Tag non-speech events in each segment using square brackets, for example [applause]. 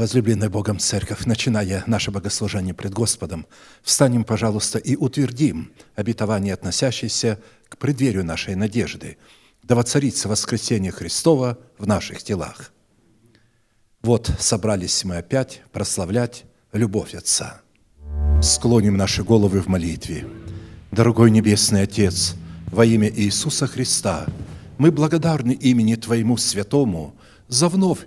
Возлюбленная Богом Церковь, начиная наше богослужение пред Господом, встанем, пожалуйста, и утвердим обетование, относящееся к преддверию нашей надежды, да воцарится воскресение Христова в наших телах. Вот собрались мы опять прославлять любовь Отца. Склоним наши головы в молитве. Дорогой Небесный Отец, во имя Иисуса Христа, мы благодарны имени Твоему Святому за вновь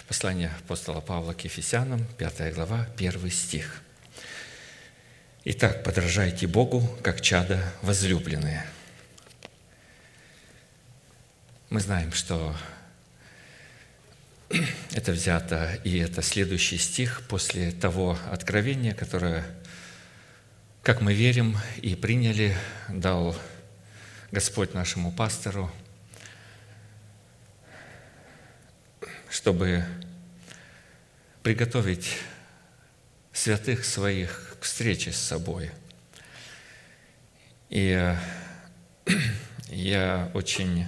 Послание апостола Павла к Ефесянам, 5 глава, 1 стих. «Итак, подражайте Богу, как чада возлюбленные». Мы знаем, что [clears throat] это взято, и это следующий стих после того откровения, которое, как мы верим и приняли, дал Господь нашему пастору чтобы приготовить святых своих к встрече с собой. И э, [clears throat] я очень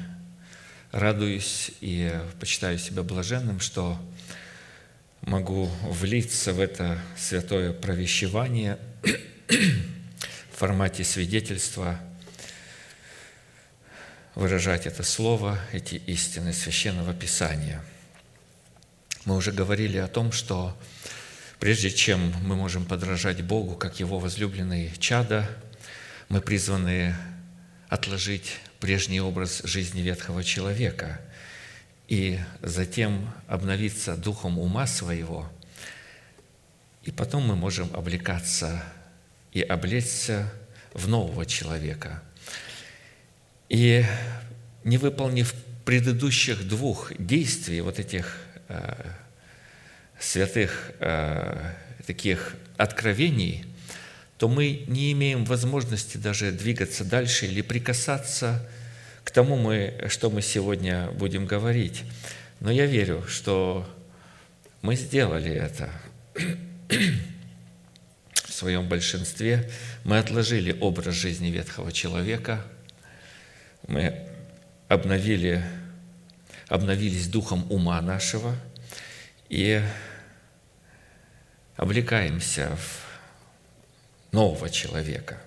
радуюсь и почитаю себя блаженным, что могу влиться в это святое провещевание [clears throat] в формате свидетельства, выражать это слово, эти истины Священного Писания – мы уже говорили о том, что прежде чем мы можем подражать Богу, как Его возлюбленные чада, мы призваны отложить прежний образ жизни ветхого человека и затем обновиться духом ума своего, и потом мы можем облекаться и облечься в нового человека. И не выполнив предыдущих двух действий, вот этих святых э, таких откровений, то мы не имеем возможности даже двигаться дальше или прикасаться к тому, мы, что мы сегодня будем говорить. Но я верю, что мы сделали это в своем большинстве. Мы отложили образ жизни ветхого человека, мы обновили обновились духом ума нашего и облекаемся в нового человека.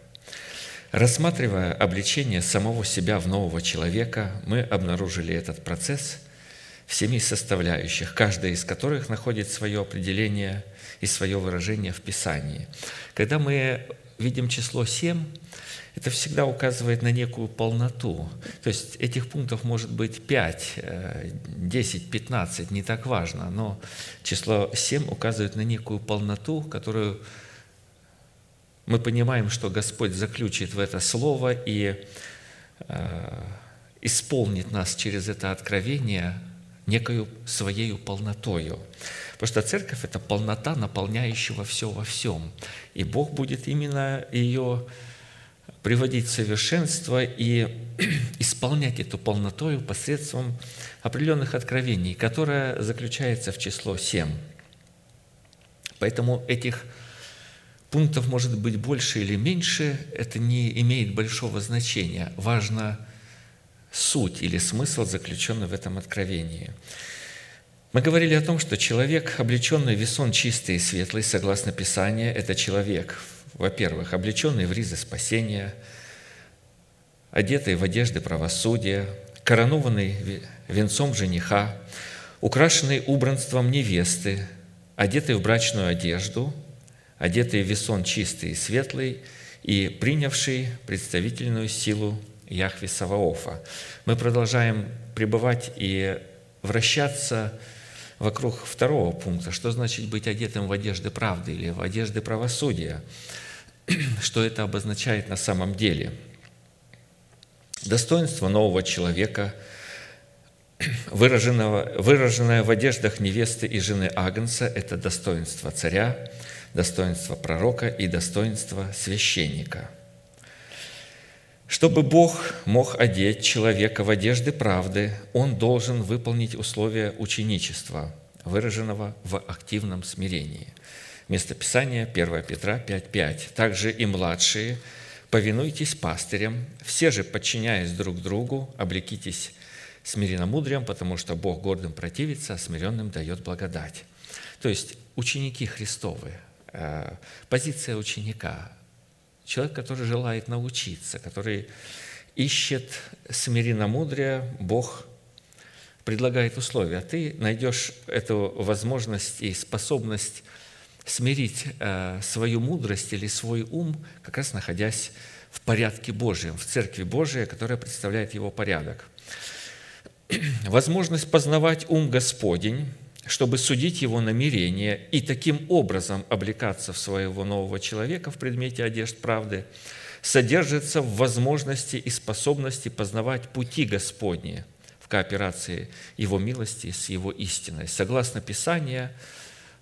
Рассматривая обличение самого себя в нового человека, мы обнаружили этот процесс в семи составляющих, каждая из которых находит свое определение и свое выражение в Писании. Когда мы видим число семь, это всегда указывает на некую полноту. То есть этих пунктов может быть 5, 10, 15, не так важно, но число 7 указывает на некую полноту, которую мы понимаем, что Господь заключит в это слово и э, исполнит нас через это откровение некою своей полнотою. Потому что церковь – это полнота, наполняющего все во всем. И Бог будет именно ее приводить в совершенство и [clears throat] исполнять эту полнотою посредством определенных откровений, которое заключается в число семь. Поэтому этих Пунктов может быть больше или меньше, это не имеет большого значения. Важна суть или смысл, заключенный в этом откровении. Мы говорили о том, что человек, облеченный в весон чистый и светлый, согласно Писанию, это человек, во-первых, облеченный в ризы спасения, одетый в одежды правосудия, коронованный венцом жениха, украшенный убранством невесты, одетый в брачную одежду, одетый в весон чистый и светлый и принявший представительную силу Яхве Саваофа. Мы продолжаем пребывать и вращаться вокруг второго пункта. Что значит быть одетым в одежды правды или в одежды правосудия? [clears throat] Что это обозначает на самом деле? Достоинство нового человека, [clears throat] выраженного, выраженное в одеждах невесты и жены Агнца, это достоинство царя, достоинство пророка и достоинство священника – чтобы Бог мог одеть человека в одежды правды, он должен выполнить условия ученичества, выраженного в активном смирении. Место Писания 1 Петра 5.5. «Также и младшие, повинуйтесь пастырям, все же, подчиняясь друг другу, облекитесь смиренномудрием, потому что Бог гордым противится, а смиренным дает благодать». То есть ученики Христовы, э, позиция ученика, человек, который желает научиться, который ищет смиренномудрия, Бог предлагает условия. Ты найдешь эту возможность и способность смирить э, свою мудрость или свой ум, как раз находясь в порядке Божьем, в Церкви Божией, которая представляет Его порядок. [clears throat] Возможность познавать ум Господень – чтобы судить его намерения и таким образом облекаться в своего нового человека в предмете одежд правды, содержится в возможности и способности познавать пути Господни в кооперации Его милости с Его истиной. Согласно Писанию,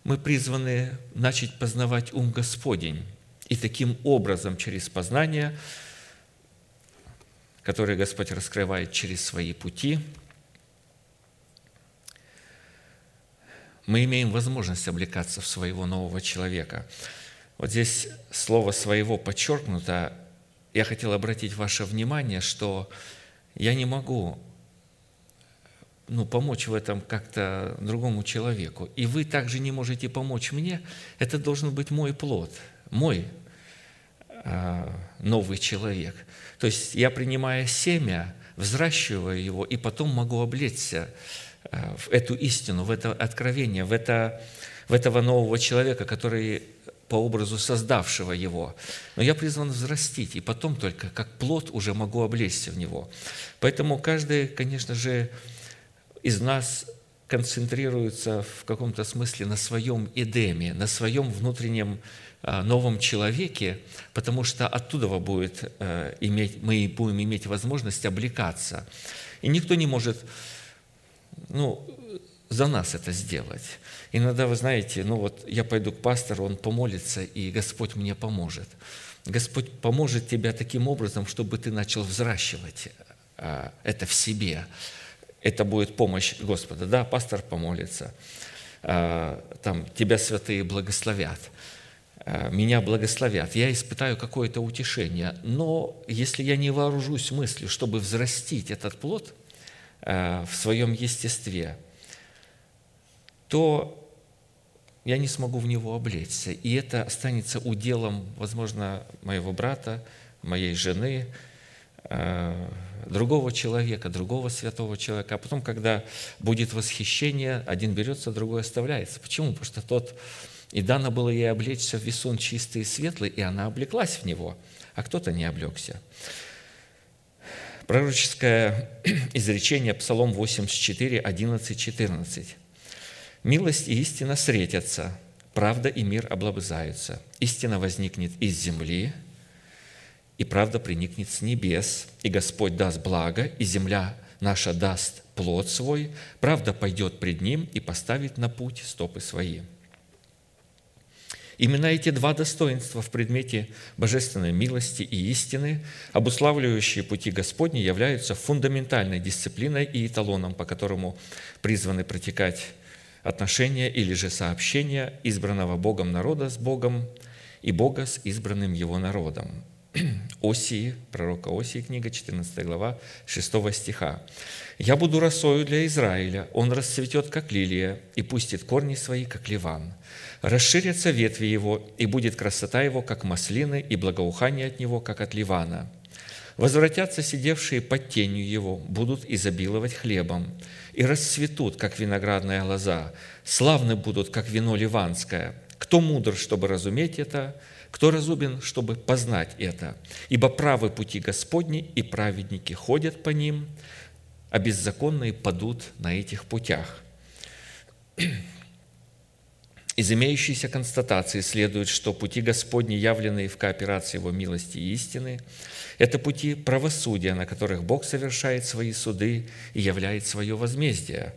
мы призваны начать познавать ум Господень, и таким образом через познание, которое Господь раскрывает через свои пути – мы имеем возможность облекаться в своего нового человека. Вот здесь слово «своего» подчеркнуто. Я хотел обратить ваше внимание, что я не могу ну, помочь в этом как-то другому человеку. И вы также не можете помочь мне. Это должен быть мой плод, мой э, новый человек. То есть я, принимая семя, взращиваю его, и потом могу облечься Э, в эту истину, в это откровение, в, это, в этого нового человека, который по образу создавшего его. Но я призван взрастить, и потом только как плод уже могу облечься в него. Поэтому каждый, конечно же, из нас концентрируется в каком-то смысле на своем Эдеме, на своем внутреннем а, новом человеке, потому что оттуда будет э, иметь, мы будем иметь возможность облекаться. И никто не может ну, за нас это сделать. Иногда, вы знаете, ну вот я пойду к пастору, он помолится, и Господь мне поможет. Господь поможет тебе таким образом, чтобы ты начал взращивать а, это в себе. Это будет помощь Господа. Да, пастор помолится, а, там тебя святые благословят, а, меня благословят. Я испытаю какое-то утешение. Но если я не вооружусь мыслью, чтобы взрастить этот плод – Э, в своем естестве, то я не смогу в него облечься. И это останется уделом, возможно, моего брата, моей жены, другого человека, другого святого человека. А потом, когда будет восхищение, один берется, другой оставляется. Почему? Потому что тот, и дано было ей облечься в весон чистый и светлый, и она облеклась в него, а кто-то не облегся. Пророческое [clears throat] изречение Псалом 84, 11, 14. «Милость и истина встретятся, правда и мир облобызаются. Истина возникнет из земли, и правда приникнет с небес, и Господь даст благо, и земля наша даст плод свой, правда пойдет пред Ним и поставит на путь стопы свои». Именно эти два достоинства в предмете божественной милости и истины, обуславливающие пути Господни, являются фундаментальной дисциплиной и эталоном, по которому призваны протекать отношения или же сообщения избранного Богом народа с Богом и Бога с избранным Его народом». [clears throat] Осии, пророка Осии, книга 14 глава, 6 стиха. «Я буду росою для Израиля, он расцветет, как лилия, и пустит корни свои, как ливан. Расширятся ветви его, и будет красота его, как маслины, и благоухание от него, как от ливана. Возвратятся сидевшие под тенью его, будут изобиловать хлебом, и расцветут, как виноградная лоза, славны будут, как вино ливанское. Кто мудр, чтобы разуметь это, кто разумен, чтобы познать это? Ибо правы пути Господни, и праведники ходят по ним, а беззаконные падут на этих путях. [clears throat] Из имеющейся констатации следует, что пути Господни, явленные в кооперации Его милости и истины, это пути правосудия, на которых Бог совершает свои суды и являет свое возмездие.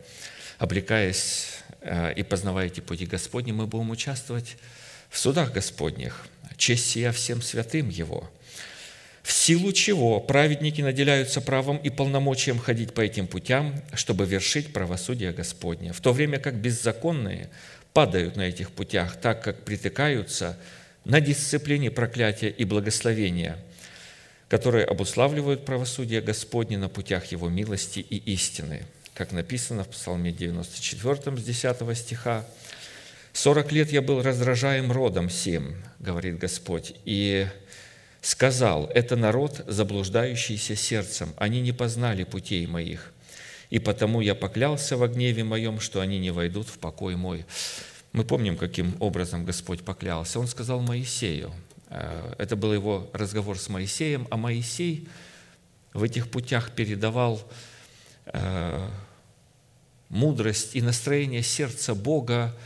Облекаясь э, и познавая эти пути Господни, мы будем участвовать в судах Господних – честь сия всем святым Его, в силу чего праведники наделяются правом и полномочием ходить по этим путям, чтобы вершить правосудие Господне, в то время как беззаконные падают на этих путях, так как притыкаются на дисциплине проклятия и благословения, которые обуславливают правосудие Господне на путях Его милости и истины, как написано в Псалме 94 с 10 стиха, «Сорок лет я был раздражаем родом сим, говорит Господь, и сказал, это народ, заблуждающийся сердцем, они не познали путей моих, и потому я поклялся в гневе моем, что они не войдут в покой мой». Мы помним, каким образом Господь поклялся. Он сказал Моисею, э, это был его разговор с Моисеем, а Моисей в этих путях передавал э, мудрость и настроение сердца Бога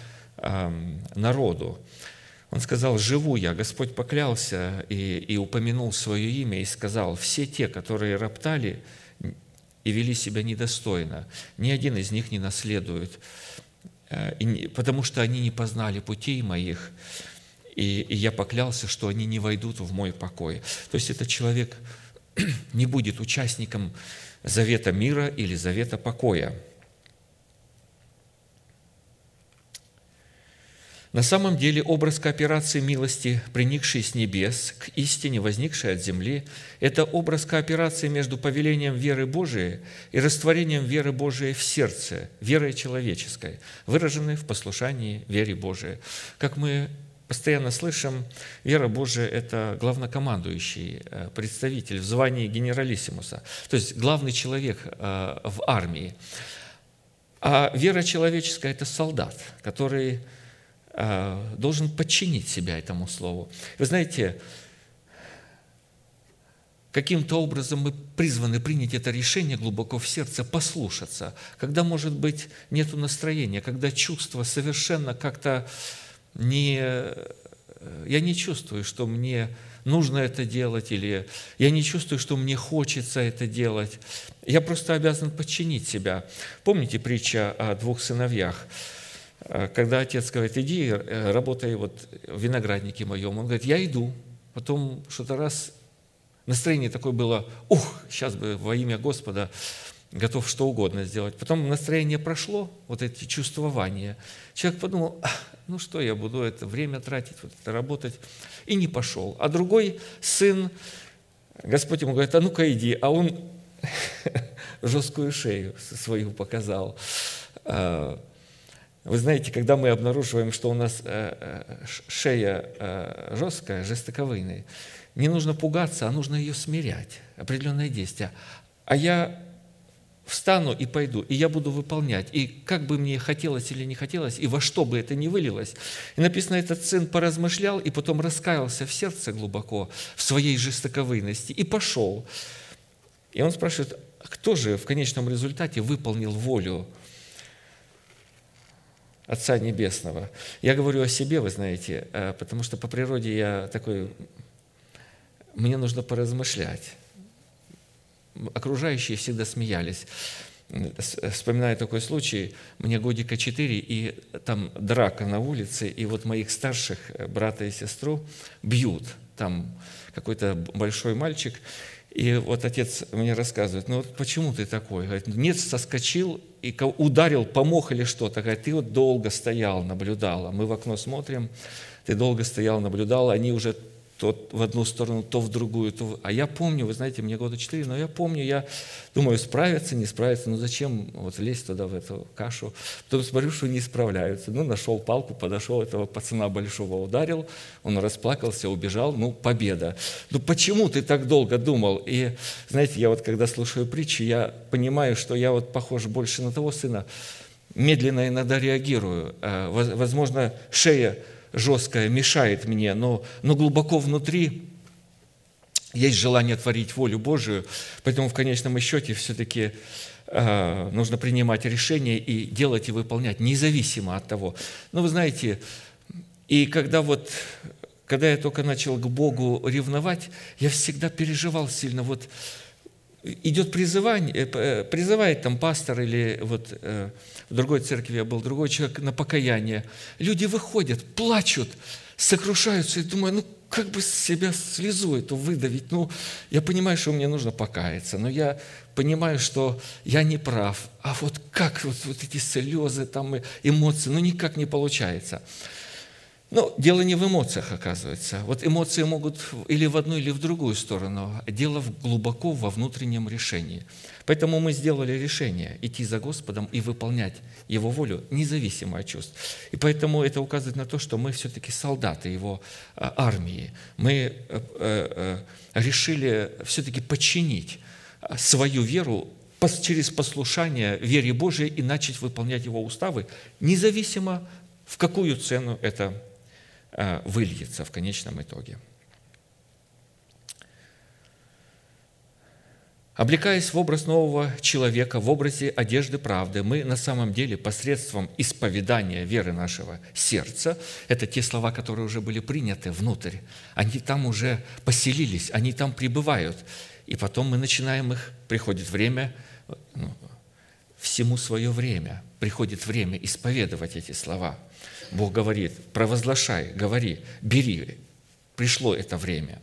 народу. Он сказал, живу я, Господь поклялся и, и упомянул свое имя и сказал, все те, которые роптали и вели себя недостойно, ни один из них не наследует, э, потому что они не познали путей моих, и, и я поклялся, что они не войдут в мой покой. То есть этот человек [clears throat] не будет участником завета мира или завета покоя. На самом деле образ кооперации милости, приникшей с небес к истине, возникшей от земли, это образ кооперации между повелением веры Божией и растворением веры Божией в сердце, верой человеческой, выраженной в послушании вере Божией. Как мы постоянно слышим, вера Божия – это главнокомандующий э, представитель в звании генералиссимуса, то есть главный человек э, в армии. А вера человеческая – это солдат, который должен подчинить себя этому слову. Вы знаете, каким-то образом мы призваны принять это решение глубоко в сердце, послушаться, когда, может быть, нет настроения, когда чувство совершенно как-то не... Я не чувствую, что мне нужно это делать, или я не чувствую, что мне хочется это делать. Я просто обязан подчинить себя. Помните притча о двух сыновьях? Э, когда отец говорит, иди, э, работай вот в винограднике моем, он говорит, я иду. Потом что-то раз настроение такое было, ух, сейчас бы во имя Господа готов что угодно сделать. Потом настроение прошло, вот эти чувствования. Человек подумал, ну что я буду это время тратить, вот это работать, и не пошел. А другой сын, Господь ему говорит, а ну-ка иди, а он [laughs] жесткую шею свою показал. Вы знаете, когда мы обнаруживаем, что у нас э, э, шея э, жесткая, жестоковыйная, не нужно пугаться, а нужно ее смирять, определенное действие. А я встану и пойду, и я буду выполнять. И как бы мне хотелось или не хотелось, и во что бы это ни вылилось. И написано, этот сын поразмышлял, и потом раскаялся в сердце глубоко, в своей жестоковыйности, и пошел. И он спрашивает, кто же в конечном результате выполнил волю Отца Небесного. Я говорю о себе, вы знаете, э, потому что по природе я такой, мне нужно поразмышлять. Окружающие всегда смеялись. Вспоминаю такой случай, мне годика четыре, и там драка на улице, и вот моих старших, э, брата и сестру, бьют. Там какой-то большой мальчик, И вот отец мне рассказывает, ну вот почему ты такой? Говорит, нет, соскочил и ударил, помог или что-то. Говорит, ты вот долго стоял, наблюдал. А мы в окно смотрим, ты долго стоял, наблюдал, они уже то в одну сторону, то в другую. То... А я помню, вы знаете, мне года четыре, но я помню, я думаю, справиться, не справиться, ну зачем вот лезть туда, в эту кашу. Потом смотрю, что не справляются. Ну, нашел палку, подошел, этого пацана большого ударил, он расплакался, убежал, ну, победа. Ну, почему ты так долго думал? И, знаете, я вот когда слушаю притчи, я понимаю, что я вот похож больше на того сына, медленно иногда реагирую. А, возможно, шея жесткое мешает мне, но, но глубоко внутри есть желание творить волю Божию, поэтому в конечном счете все-таки э, нужно принимать решения и делать и выполнять, независимо от того. Но вы знаете, и когда вот когда я только начал к Богу ревновать, я всегда переживал сильно. Вот идет призывание, э, э, призывает там пастор или вот э, в другой церкви я был, другой человек на покаяние. Люди выходят, плачут, сокрушаются и думаю, ну как бы себя слезу эту выдавить? Ну, я понимаю, что мне нужно покаяться, но я понимаю, что я не прав. А вот как вот, вот эти слезы, там, эмоции, ну никак не получается. Но дело не в эмоциях, оказывается. Вот эмоции могут или в одну, или в другую сторону. Дело глубоко во внутреннем решении. Поэтому мы сделали решение идти за Господом и выполнять Его волю, независимо от чувств. И поэтому это указывает на то, что мы все-таки солдаты Его а, армии. Мы э, э, э, решили все-таки подчинить свою веру через послушание вере Божией и начать выполнять Его уставы, независимо в какую цену это Э, выльется в конечном итоге. Облекаясь в образ нового человека, в образе одежды правды, мы на самом деле посредством исповедания веры нашего сердца, это те слова, которые уже были приняты внутрь, они там уже поселились, они там пребывают, и потом мы начинаем их, приходит время, ну, всему свое время, приходит время исповедовать эти слова – Бог говорит, провозглашай, говори, бери. Пришло это время.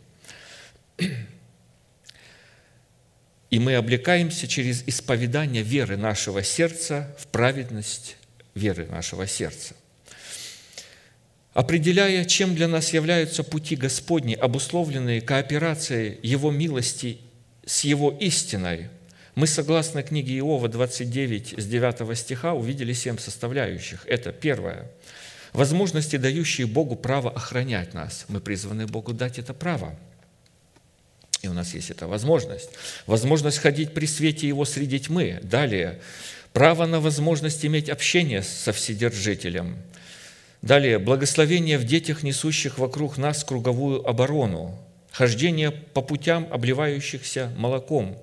И мы облекаемся через исповедание веры нашего сердца в праведность веры нашего сердца. Определяя, чем для нас являются пути Господни, обусловленные кооперацией Его милости с Его истиной, мы, согласно книге Иова 29, с 9 стиха, увидели семь составляющих. Это первое – возможности, дающие Богу право охранять нас. Мы призваны Богу дать это право. И у нас есть эта возможность. Возможность ходить при свете Его среди тьмы. Далее, право на возможность иметь общение со Вседержителем. Далее, благословение в детях, несущих вокруг нас круговую оборону. Хождение по путям, обливающихся молоком.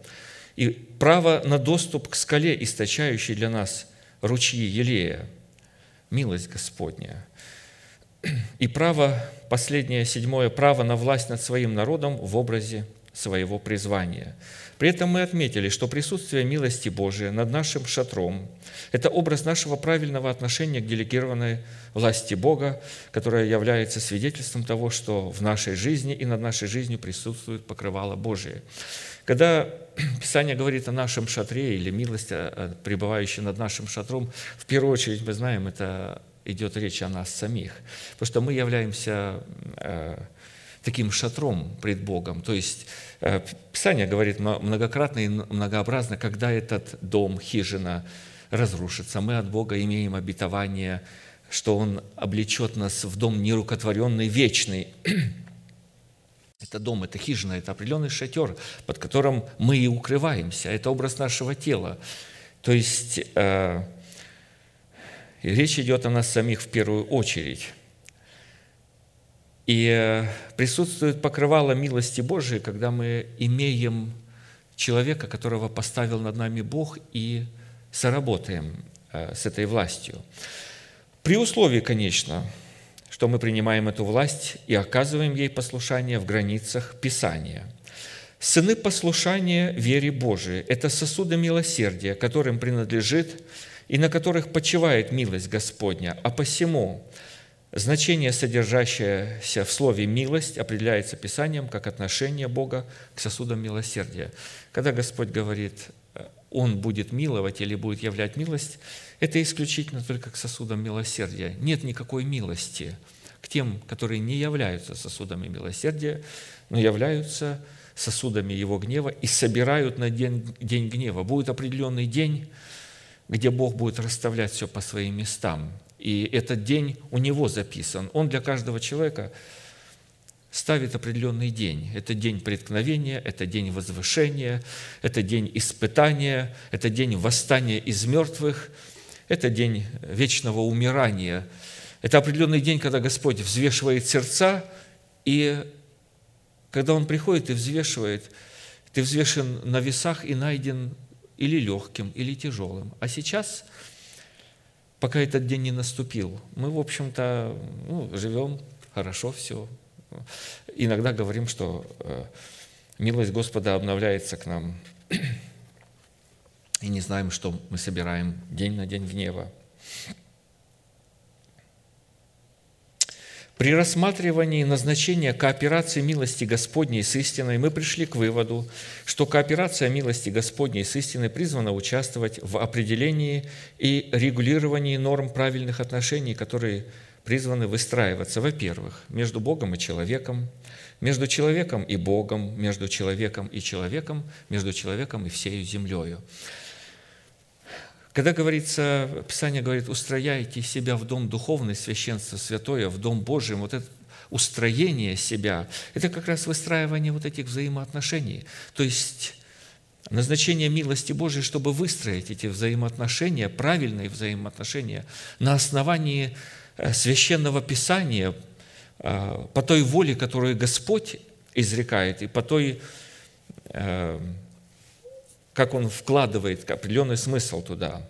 И право на доступ к скале, источающей для нас ручьи Елея – милость Господня. И право, последнее, седьмое, право на власть над своим народом в образе своего призвания. При этом мы отметили, что присутствие милости Божией над нашим шатром – это образ нашего правильного отношения к делегированной власти Бога, которая является свидетельством того, что в нашей жизни и над нашей жизнью присутствует покрывало Божие. Когда [clears throat] Писание говорит о нашем шатре или милость, пребывающей над нашим шатром, в первую очередь мы знаем, это идет речь о нас самих, потому что мы являемся э, таким шатром пред Богом. То есть э, Писание говорит многократно и многообразно, когда этот дом, хижина разрушится, мы от Бога имеем обетование, что Он облечет нас в дом нерукотворенный, вечный, [clears throat] это дом, это хижина, это определенный шатер, под которым мы и укрываемся. Это образ нашего тела. То есть э, речь идет о нас самих в первую очередь. И э, присутствует покрывало милости Божией, когда мы имеем человека, которого поставил над нами Бог, и соработаем э, с этой властью. При условии, конечно, что мы принимаем эту власть и оказываем ей послушание в границах Писания. Сыны послушания вере Божией – это сосуды милосердия, которым принадлежит и на которых почивает милость Господня, а посему Значение, содержащееся в слове «милость», определяется Писанием как отношение Бога к сосудам милосердия. Когда Господь говорит, Он будет миловать или будет являть милость, это исключительно только к сосудам милосердия. Нет никакой милости к тем, которые не являются сосудами милосердия, но являются сосудами Его гнева и собирают на день, день гнева. Будет определенный день, где Бог будет расставлять все по своим местам. И этот день у Него записан. Он для каждого человека ставит определенный день. Это день преткновения, это день возвышения, это день испытания, это день восстания из мертвых, это день вечного умирания. Это определенный день, когда Господь взвешивает сердца, и когда Он приходит и взвешивает, ты взвешен на весах и найден или легким, или тяжелым. А сейчас, пока этот день не наступил, мы, в общем-то, ну, живем хорошо все. Иногда говорим, что э, милость Господа обновляется к нам, и не знаем, что мы собираем день на день гнева. При рассматривании назначения кооперации милости Господней с истиной мы пришли к выводу, что кооперация милости Господней с истиной призвана участвовать в определении и регулировании норм правильных отношений, которые призваны выстраиваться, во-первых, между Богом и человеком, между человеком и Богом, между человеком и человеком, между человеком и всею землею. Когда говорится, Писание говорит, устрояйте себя в дом духовный, священство святое, в дом Божий, вот это устроение себя, это как раз выстраивание вот этих взаимоотношений. То есть назначение милости Божией, чтобы выстроить эти взаимоотношения, правильные взаимоотношения на основании э, священного Писания, по той воле, которую Господь изрекает, и по той э, как он вкладывает определенный смысл туда.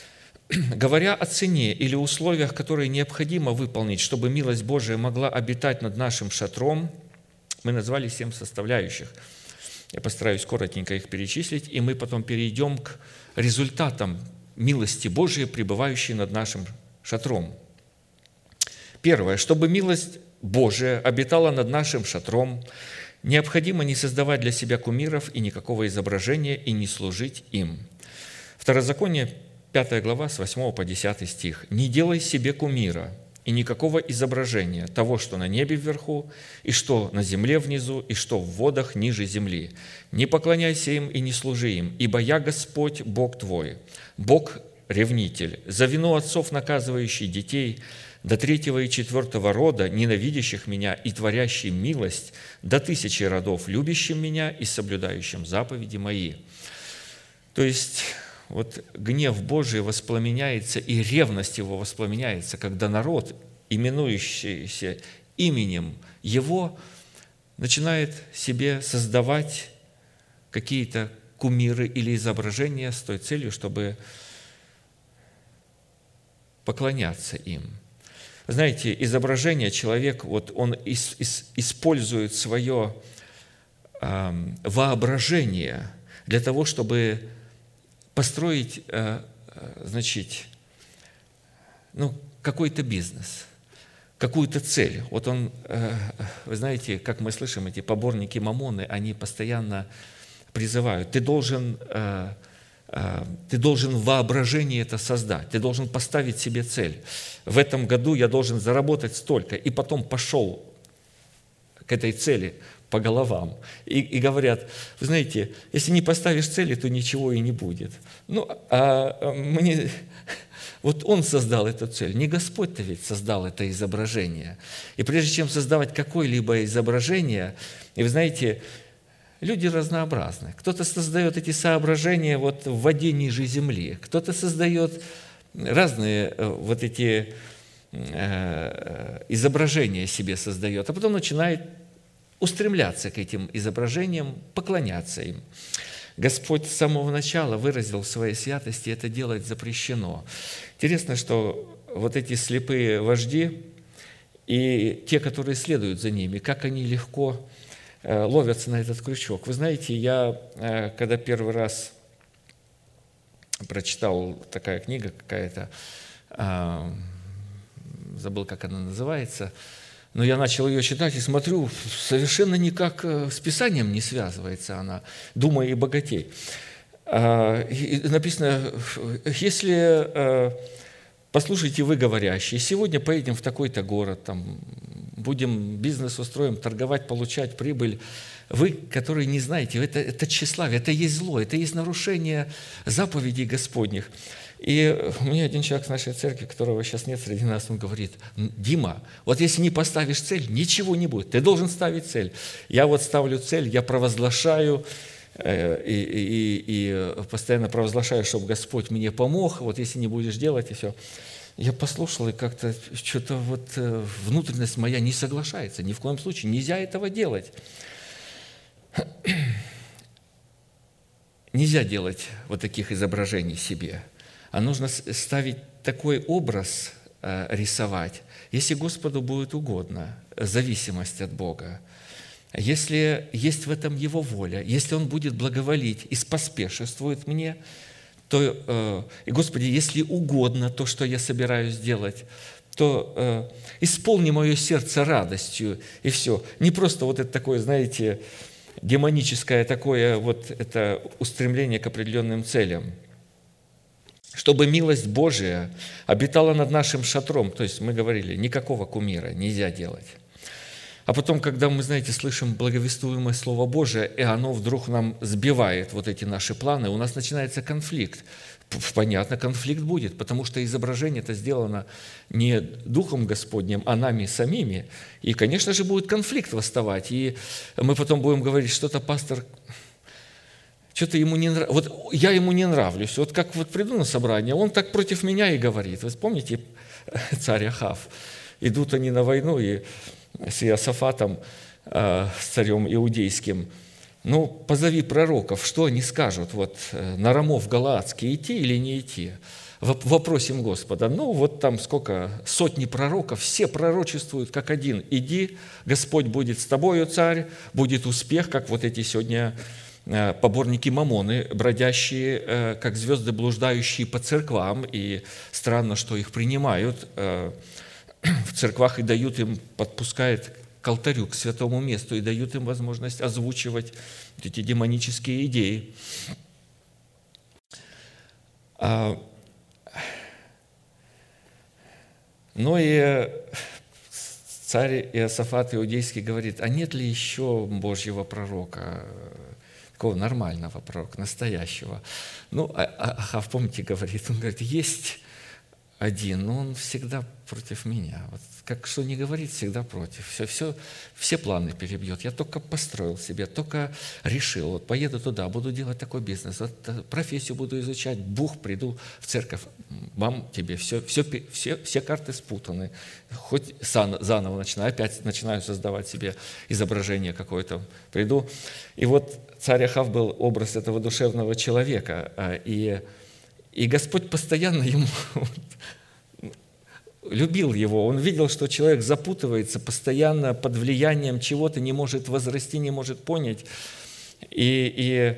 [clears throat] Говоря о цене или условиях, которые необходимо выполнить, чтобы милость Божия могла обитать над нашим шатром, мы назвали семь составляющих. Я постараюсь коротенько их перечислить, и мы потом перейдем к результатам милости Божией, пребывающей над нашим шатром. Первое, чтобы милость Божия обитала над нашим шатром, Необходимо не создавать для себя кумиров и никакого изображения и не служить им. Второзаконие, 5 глава, с 8 по 10 стих. «Не делай себе кумира и никакого изображения того, что на небе вверху, и что на земле внизу, и что в водах ниже земли. Не поклоняйся им и не служи им, ибо я Господь, Бог твой, Бог ревнитель, за вину отцов наказывающий детей, до третьего и четвертого рода, ненавидящих меня и творящим милость, до тысячи родов, любящим меня и соблюдающим заповеди мои». То есть, вот гнев Божий воспламеняется, и ревность его воспламеняется, когда народ, именующийся именем Его, начинает себе создавать какие-то кумиры или изображения с той целью, чтобы поклоняться им – знаете, изображение человек, вот он ис, ис, использует свое э, воображение для того, чтобы построить, э, значит, ну, какой-то бизнес, какую-то цель. Вот он, э, вы знаете, как мы слышим, эти поборники Мамоны, они постоянно призывают, ты должен э, ты должен в воображении это создать, ты должен поставить себе цель. В этом году я должен заработать столько, и потом пошел к этой цели по головам. И, и говорят, вы знаете, если не поставишь цели, то ничего и не будет. Ну, а мне... [laughs] Вот он создал эту цель. Не Господь-то ведь создал это изображение. И прежде чем создавать какое-либо изображение, и вы знаете, Люди разнообразны. Кто-то создает эти соображения вот в воде ниже земли, кто-то создает разные э, вот эти э, изображения себе создает, а потом начинает устремляться к этим изображениям, поклоняться им. Господь с самого начала выразил в своей святости, это делать запрещено. Интересно, что вот эти слепые вожди и те, которые следуют за ними, как они легко ловятся на этот крючок. Вы знаете, я, э, когда первый раз прочитал такая книга какая-то, э, забыл, как она называется, но я начал ее читать и смотрю, совершенно никак э, с Писанием не связывается она, «Думай и богатей». А, написано, если э, послушайте вы говорящие, сегодня поедем в такой-то город, там, будем бизнес устроим, торговать, получать прибыль, вы, которые не знаете, это, это тщеславие, это есть зло, это есть нарушение заповедей Господних. И мне один человек с нашей церкви, которого сейчас нет среди нас, он говорит, Дима, вот если не поставишь цель, ничего не будет. Ты должен ставить цель. Я вот ставлю цель, я провозглашаю, э, и, и, и постоянно провозглашаю, чтобы Господь мне помог, вот если не будешь делать, и все. Я послушал, и как-то что-то вот э, внутренность моя не соглашается. Ни в коем случае нельзя этого делать. Нельзя делать вот таких изображений себе – а нужно ставить такой образ, э, рисовать, если Господу будет угодно, зависимость от Бога. Если есть в этом Его воля, если Он будет благоволить и споспешествует мне, то, э, и, Господи, если угодно то, что я собираюсь сделать, то э, исполни мое сердце радостью, и все. Не просто вот это такое, знаете, демоническое такое вот это устремление к определенным целям – чтобы милость Божия обитала над нашим шатром. То есть мы говорили, никакого кумира нельзя делать. А потом, когда мы, знаете, слышим благовествуемое Слово Божие, и оно вдруг нам сбивает вот эти наши планы, у нас начинается конфликт. Понятно, конфликт будет, потому что изображение это сделано не Духом Господним, а нами самими. И, конечно же, будет конфликт восставать. И мы потом будем говорить, что-то пастор что-то ему не нравится. Вот я ему не нравлюсь. Вот как вот приду на собрание, он так против меня и говорит. Вы помните царь Ахав? Идут они на войну и с Иосафатом, э, с царем иудейским. Ну, позови пророков, что они скажут? Вот э, на Рамов Галаадский идти или не идти? Вопросим Господа. Ну, вот там сколько, сотни пророков, все пророчествуют как один. Иди, Господь будет с тобою, царь, будет успех, как вот эти сегодня Э, поборники Мамоны, бродящие, как звезды, блуждающие по церквам, и странно, что их принимают [clears throat] в церквах и дают им, подпускают к алтарю, к святому месту, и дают им возможность озвучивать эти демонические идеи. А, ну и царь Иосафат Иудейский говорит, а нет ли еще Божьего пророка? такого нормального пророка, настоящего. Ну, а, а Ахав, помните, говорит, он говорит, есть один, но он всегда против меня. Вот как что не говорит, всегда против. Все, все, все планы перебьет. Я только построил себе, только решил, вот поеду туда, буду делать такой бизнес, вот э, профессию буду изучать, бух, приду в церковь, вам тебе все, все, все, все карты спутаны. Хоть заново начинаю, опять начинаю создавать себе изображение какое-то. Приду. И вот царь Ахав был образ этого душевного человека. А, и, и Господь постоянно ему [laughs] любил его, он видел, что человек запутывается постоянно под влиянием чего-то, не может возрасти, не может понять. И, и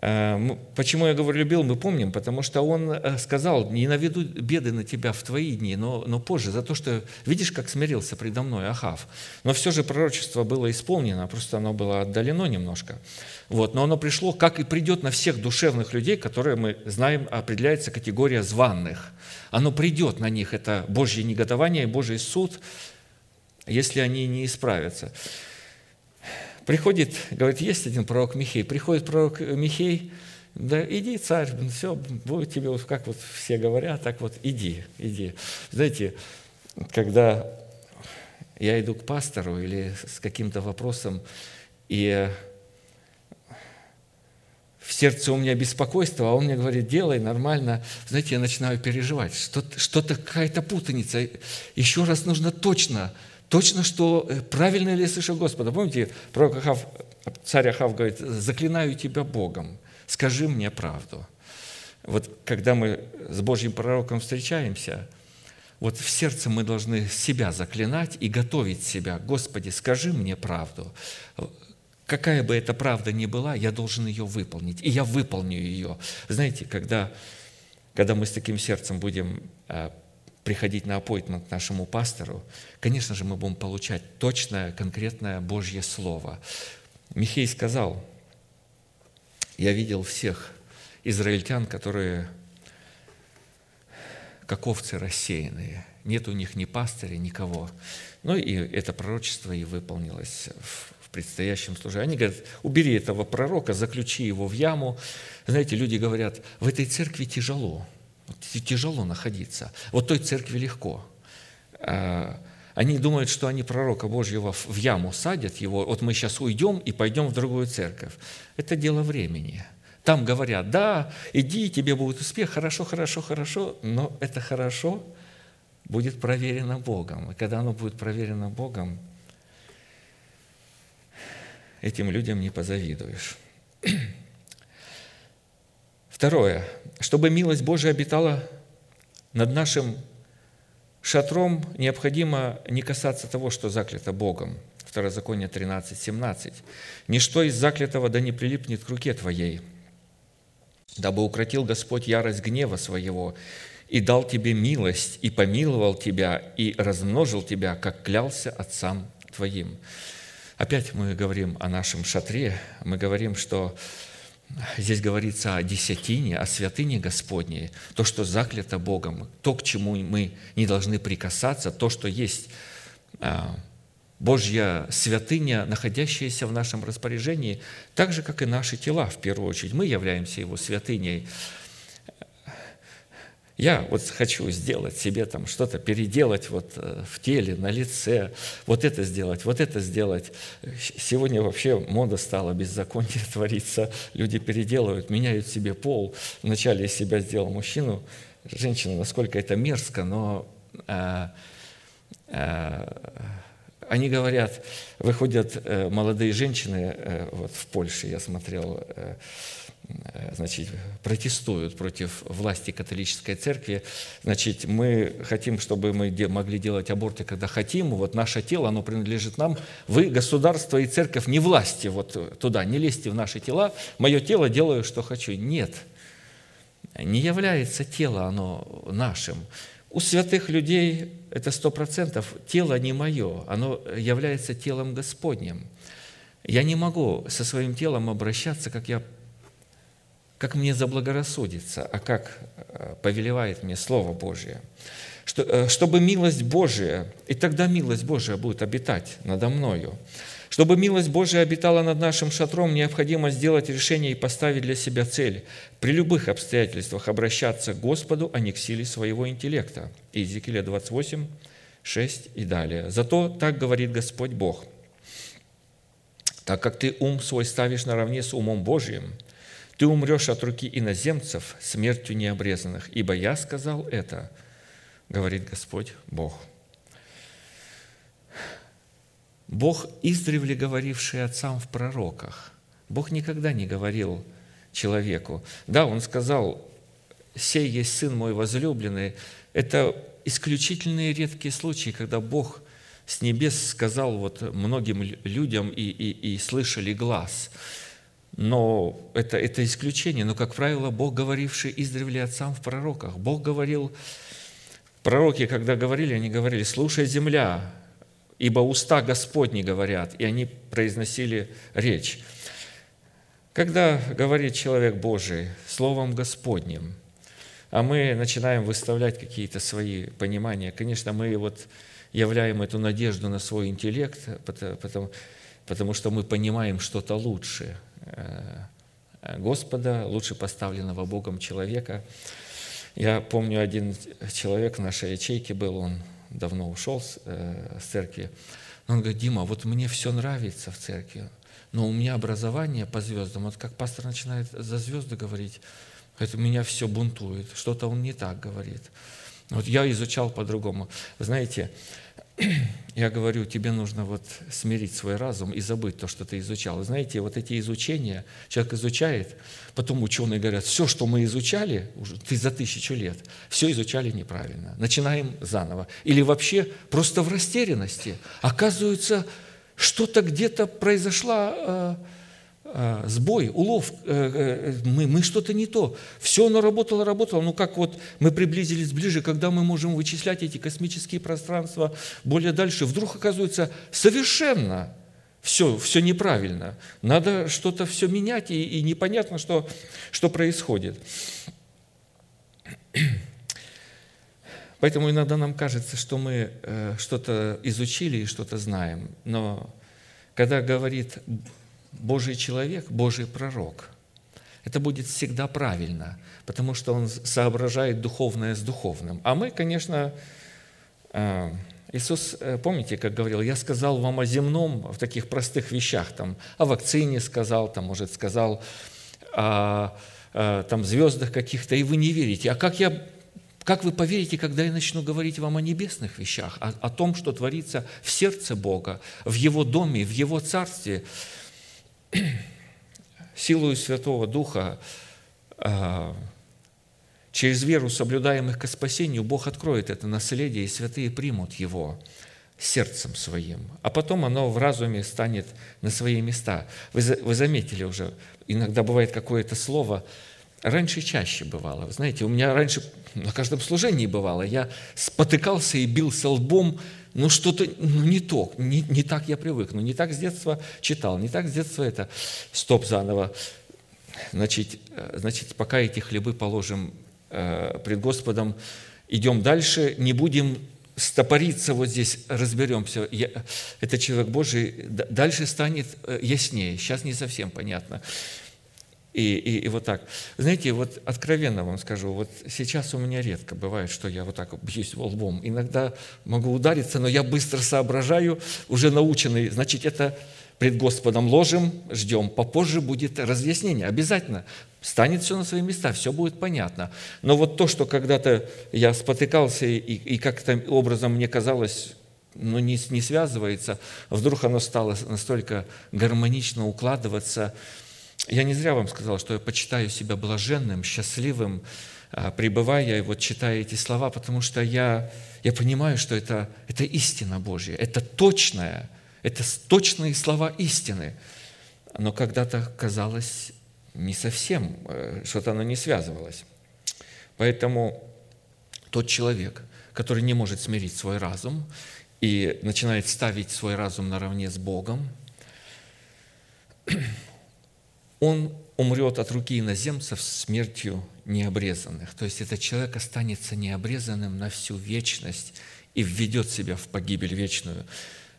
почему я говорю любил, мы помним, потому что он э, сказал, не наведу беды на тебя в твои дни, но, но позже, за то, что видишь, как смирился предо мной Ахав. Но все же пророчество было исполнено, просто оно было отдалено немножко. Вот, но оно пришло, как и придет на всех душевных людей, которые мы знаем, определяется категория званных. Оно придет на них, это Божье негодование Божий суд, если они не исправятся. Приходит, говорит, есть один пророк Михей, приходит пророк Михей, да иди, царь, все, будет тебе, как вот все говорят, так вот иди, иди. Знаете, когда я иду к пастору или с каким-то вопросом, и в сердце у меня беспокойство, а он мне говорит, делай нормально. Знаете, я начинаю переживать, что-то, что-то какая-то путаница. Еще раз нужно точно, точно, что э, правильно ли я слышу Господа. Помните, пророк Ахав, царь Ахав говорит, заклинаю тебя Богом, скажи мне правду. Вот когда мы с Божьим пророком встречаемся, вот в сердце мы должны себя заклинать и готовить себя. Господи, скажи мне правду какая бы эта правда ни была, я должен ее выполнить, и я выполню ее. Знаете, когда, когда мы с таким сердцем будем а, приходить на аппоинтмент к нашему пастору, конечно же, мы будем получать точное, конкретное Божье Слово. Михей сказал, я видел всех израильтян, которые как овцы рассеянные. Нет у них ни пастыря, никого. Ну и это пророчество и выполнилось в предстоящем служении. Они говорят, убери этого пророка, заключи его в яму. Знаете, люди говорят, в этой церкви тяжело, тяжело находиться. Вот той церкви легко. А, они думают, что они пророка Божьего в яму садят его, вот мы сейчас уйдем и пойдем в другую церковь. Это дело времени. Там говорят, да, иди, тебе будет успех, хорошо, хорошо, хорошо, но это хорошо будет проверено Богом. И когда оно будет проверено Богом, этим людям не позавидуешь. [clears throat] Второе. Чтобы милость Божия обитала над нашим шатром, необходимо не касаться того, что заклято Богом. Второзаконие 13, 17. «Ничто из заклятого да не прилипнет к руке твоей, дабы укротил Господь ярость гнева своего, и дал тебе милость, и помиловал тебя, и размножил тебя, как клялся отцам твоим». Опять мы говорим о нашем шатре, мы говорим, что здесь говорится о десятине, о святыне Господней, то, что заклято Богом, то, к чему мы не должны прикасаться, то, что есть а, Божья святыня, находящаяся в нашем распоряжении, так же, как и наши тела, в первую очередь. Мы являемся Его святыней. Я вот хочу сделать себе там что-то, переделать вот э, в теле, на лице, вот это сделать, вот это сделать. Сегодня вообще мода стала, беззаконие [laughs] творится, люди переделывают, меняют себе пол. Вначале из себя сделал мужчину, женщину, насколько это мерзко, но а, а, они говорят, выходят молодые женщины, вот в Польше я смотрел, значит, протестуют против власти католической церкви. Значит, мы хотим, чтобы мы могли делать аборты, когда хотим. Вот наше тело, оно принадлежит нам. Вы, государство и церковь, не власти вот туда, не лезьте в наши тела. Мое тело делаю, что хочу. Нет, не является тело оно нашим. У святых людей это сто процентов. Тело не мое, оно является телом Господним. Я не могу со своим телом обращаться, как я как мне заблагорассудится, а как э, повелевает мне Слово Божие. Э, чтобы милость Божия, и тогда милость Божия будет обитать надо мною. Чтобы милость Божия обитала над нашим шатром, необходимо сделать решение и поставить для себя цель при любых обстоятельствах обращаться к Господу, а не к силе своего интеллекта. Иезекииля 28, 6 и далее. «Зато так говорит Господь Бог, так как ты ум свой ставишь наравне с умом Божиим, ты умрешь от руки иноземцев смертью необрезанных, ибо я сказал это, говорит Господь Бог. Бог издревле говоривший отцам в пророках. Бог никогда не говорил человеку. Да, Он сказал, «Сей есть Сын мой возлюбленный». Это исключительные редкие случаи, когда Бог с небес сказал вот многим людям и, и, и слышали глаз – но это, это исключение. Но, как правило, Бог, говоривший издревле отцам в пророках. Бог говорил, пророки, когда говорили, они говорили, слушай, земля, ибо уста Господни говорят, и они произносили речь. Когда говорит человек Божий Словом Господним, а мы начинаем выставлять какие-то свои понимания, конечно, мы вот являем эту надежду на свой интеллект, потому, потому что мы понимаем что-то лучше – Э, Господа, лучше поставленного Богом человека. Я помню, один человек в нашей ячейке был, он давно ушел с, э, с церкви. Но он говорит, Дима, вот мне все нравится в церкви, но у меня образование по звездам, вот как пастор начинает за звезды говорить, это меня все бунтует, что-то он не так говорит. Вот я изучал по-другому. Знаете, я говорю, тебе нужно вот смирить свой разум и забыть то, что ты изучал. знаете, вот эти изучения, человек изучает, потом ученые говорят, все, что мы изучали, уже ты за тысячу лет, все изучали неправильно. Начинаем заново. Или вообще просто в растерянности. Оказывается, что-то где-то произошла э, сбой, улов, э, э, мы, мы что-то не то. Все оно работало, работало. Ну как вот мы приблизились ближе, когда мы можем вычислять эти космические пространства более дальше, вдруг оказывается совершенно все, все неправильно. Надо что-то все менять, и, и непонятно, что, что происходит. [clears throat] Поэтому иногда нам кажется, что мы э, что-то изучили и что-то знаем. Но когда говорит Божий человек, Божий пророк. Это будет всегда правильно, потому что он соображает духовное с духовным. А мы, конечно, э, Иисус, э, помните, как говорил, я сказал вам о земном, в таких простых вещах, там, о вакцине сказал, там, может, сказал о, о там, звездах каких-то, и вы не верите. А как, я, как вы поверите, когда я начну говорить вам о небесных вещах, о, о том, что творится в сердце Бога, в Его доме, в Его царстве? [clears throat] силою Святого Духа, а, через веру, соблюдаемых к спасению, Бог откроет это наследие, и святые примут его сердцем своим. А потом оно в разуме станет на свои места. Вы, вы заметили уже, иногда бывает какое-то слово, раньше чаще бывало. Вы знаете, у меня раньше на каждом служении бывало, я спотыкался и бился лбом ну что-то ну, не то, не, не так я привык, ну не так с детства читал, не так с детства это, стоп заново. Значит, э, значит пока эти хлебы положим э, пред Господом, идем дальше, не будем стопориться вот здесь, разберемся. Я, это человек Божий, дальше станет э, яснее, сейчас не совсем понятно. И, и, и вот так. Знаете, вот откровенно вам скажу, вот сейчас у меня редко бывает, что я вот так бьюсь лбом. Иногда могу удариться, но я быстро соображаю, уже наученный. Значит, это пред Господом ложим, ждем. Попозже будет разъяснение. Обязательно станет все на свои места, все будет понятно. Но вот то, что когда-то я спотыкался и, и как-то образом мне казалось, ну, не, не связывается, вдруг оно стало настолько гармонично укладываться – я не зря вам сказал, что я почитаю себя блаженным, счастливым, а, пребывая и вот читая эти слова, потому что я, я понимаю, что это, это истина Божья, это точная, это точные слова истины. Но когда-то казалось не совсем, э, что-то оно не связывалось. Поэтому тот человек, который не может смирить свой разум и начинает ставить свой разум наравне с Богом, он умрет от руки иноземцев смертью необрезанных. То есть этот человек останется необрезанным на всю вечность и введет себя в погибель вечную.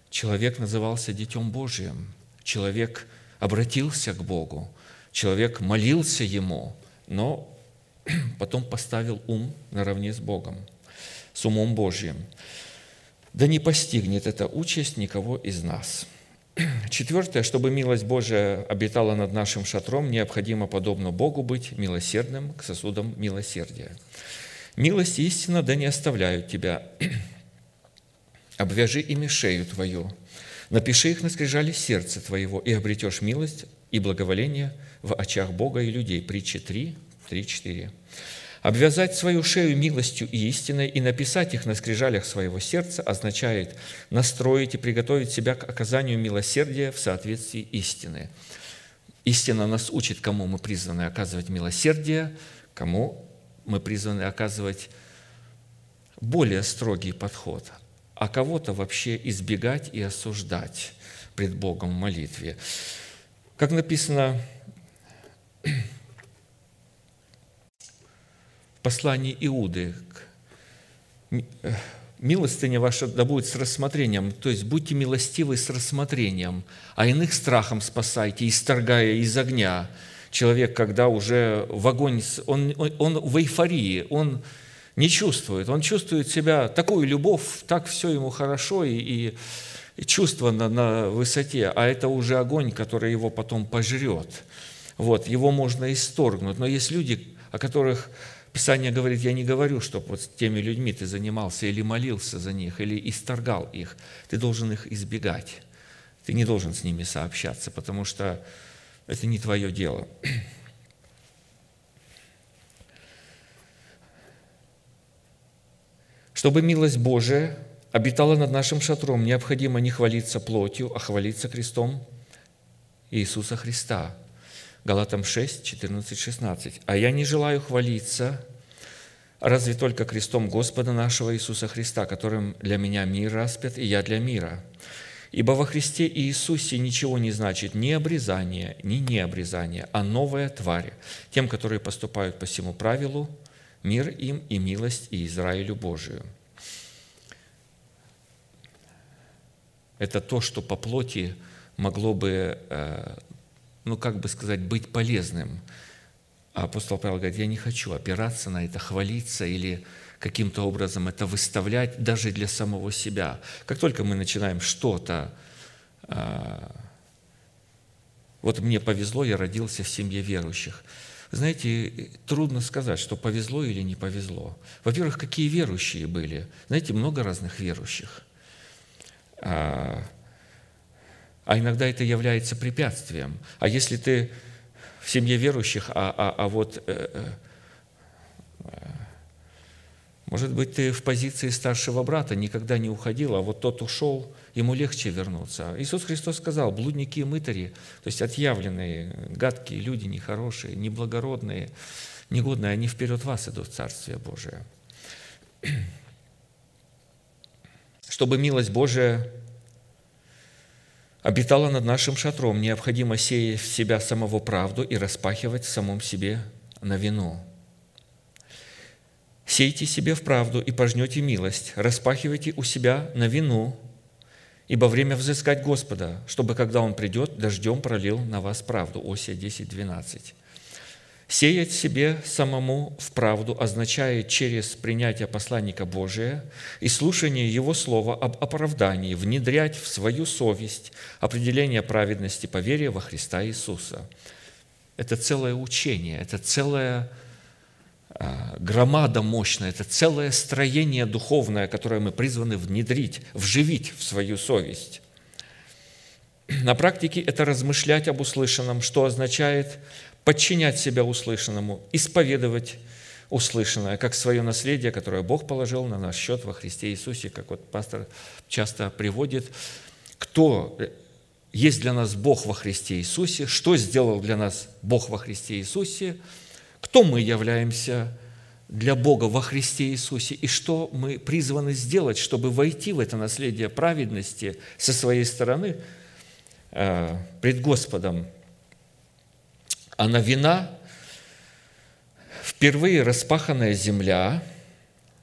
Человек назывался Детем Божиим. Человек обратился к Богу. Человек молился Ему, но [clears throat] потом поставил ум наравне с Богом, с умом Божьим. Да не постигнет эта участь никого из нас – [clears throat] Четвертое, чтобы милость Божия обитала над нашим шатром, необходимо, подобно Богу, быть милосердным к сосудам милосердия. Милость и истина да не оставляют тебя. [clears throat] Обвяжи ими шею твою, напиши их на скрижали сердца твоего, и обретешь милость и благоволение в очах Бога и людей. Притча 3, 3, 4 обвязать свою шею милостью и истиной и написать их на скрижалях своего сердца означает настроить и приготовить себя к оказанию милосердия в соответствии истины. Истина нас учит, кому мы призваны оказывать милосердие, кому мы призваны оказывать более строгий подход, а кого-то вообще избегать и осуждать пред Богом в молитве. Как написано послании Иуды, э, милостыня ваша да будет с рассмотрением, то есть будьте милостивы с рассмотрением, а иных страхом спасайте, исторгая из огня. Человек, когда уже в огонь, он, он, он в эйфории, он не чувствует, он чувствует себя, такую любовь, так все ему хорошо, и, и, и чувство на, на высоте, а это уже огонь, который его потом пожрет. Вот, его можно исторгнуть. Но есть люди, о которых Писание говорит, я не говорю, чтобы вот с теми людьми ты занимался или молился за них, или исторгал их. Ты должен их избегать. Ты не должен с ними сообщаться, потому что это не твое дело. [clears throat] Чтобы милость Божия обитала над нашим шатром, необходимо не хвалиться плотью, а хвалиться крестом Иисуса Христа. Галатам 6, 14, 16. «А я не желаю хвалиться, разве только крестом Господа нашего Иисуса Христа, которым для меня мир распят, и я для мира. Ибо во Христе Иисусе ничего не значит ни обрезание, ни необрезание, а новая тварь. Тем, которые поступают по всему правилу, мир им и милость и Израилю Божию». Это то, что по плоти могло бы, э, ну как бы сказать, быть полезным – а апостол Павел говорит, я не хочу опираться на это, хвалиться или каким-то образом это выставлять даже для самого себя. Как только мы начинаем что-то... А, вот мне повезло, я родился в семье верующих. Знаете, трудно сказать, что повезло или не повезло. Во-первых, какие верующие были? Знаете, много разных верующих. А, иногда это является препятствием. А если ты в семье верующих, а, а, а вот, э, э, может быть, ты в позиции старшего брата никогда не уходил, а вот тот ушел, ему легче вернуться. Иисус Христос сказал, блудники и мытари, то есть отъявленные, гадкие люди, нехорошие, неблагородные, негодные, они вперед вас идут в Царствие Божие. [clears throat] Чтобы милость Божия обитала над нашим шатром, необходимо сеять в себя самого правду и распахивать в самом себе на вину. Сейте себе в правду и пожнете милость, распахивайте у себя на вину, ибо время взыскать Господа, чтобы, когда Он придет, дождем пролил на вас правду. Осия 10, 12. Сеять себе самому в правду означает через принятие посланника Божия и слушание Его слова об оправдании внедрять в свою совесть определение праведности по вере во Христа Иисуса. Это целое учение, это целая а, громада мощная, это целое строение духовное, которое мы призваны внедрить, вживить в свою совесть. На практике это размышлять об услышанном, что означает – подчинять себя услышанному, исповедовать услышанное, как свое наследие, которое Бог положил на наш счет во Христе Иисусе, как вот пастор часто приводит, кто есть для нас Бог во Христе Иисусе, что сделал для нас Бог во Христе Иисусе, кто мы являемся для Бога во Христе Иисусе? И что мы призваны сделать, чтобы войти в это наследие праведности со своей стороны э, пред Господом а на вина впервые распаханная земля,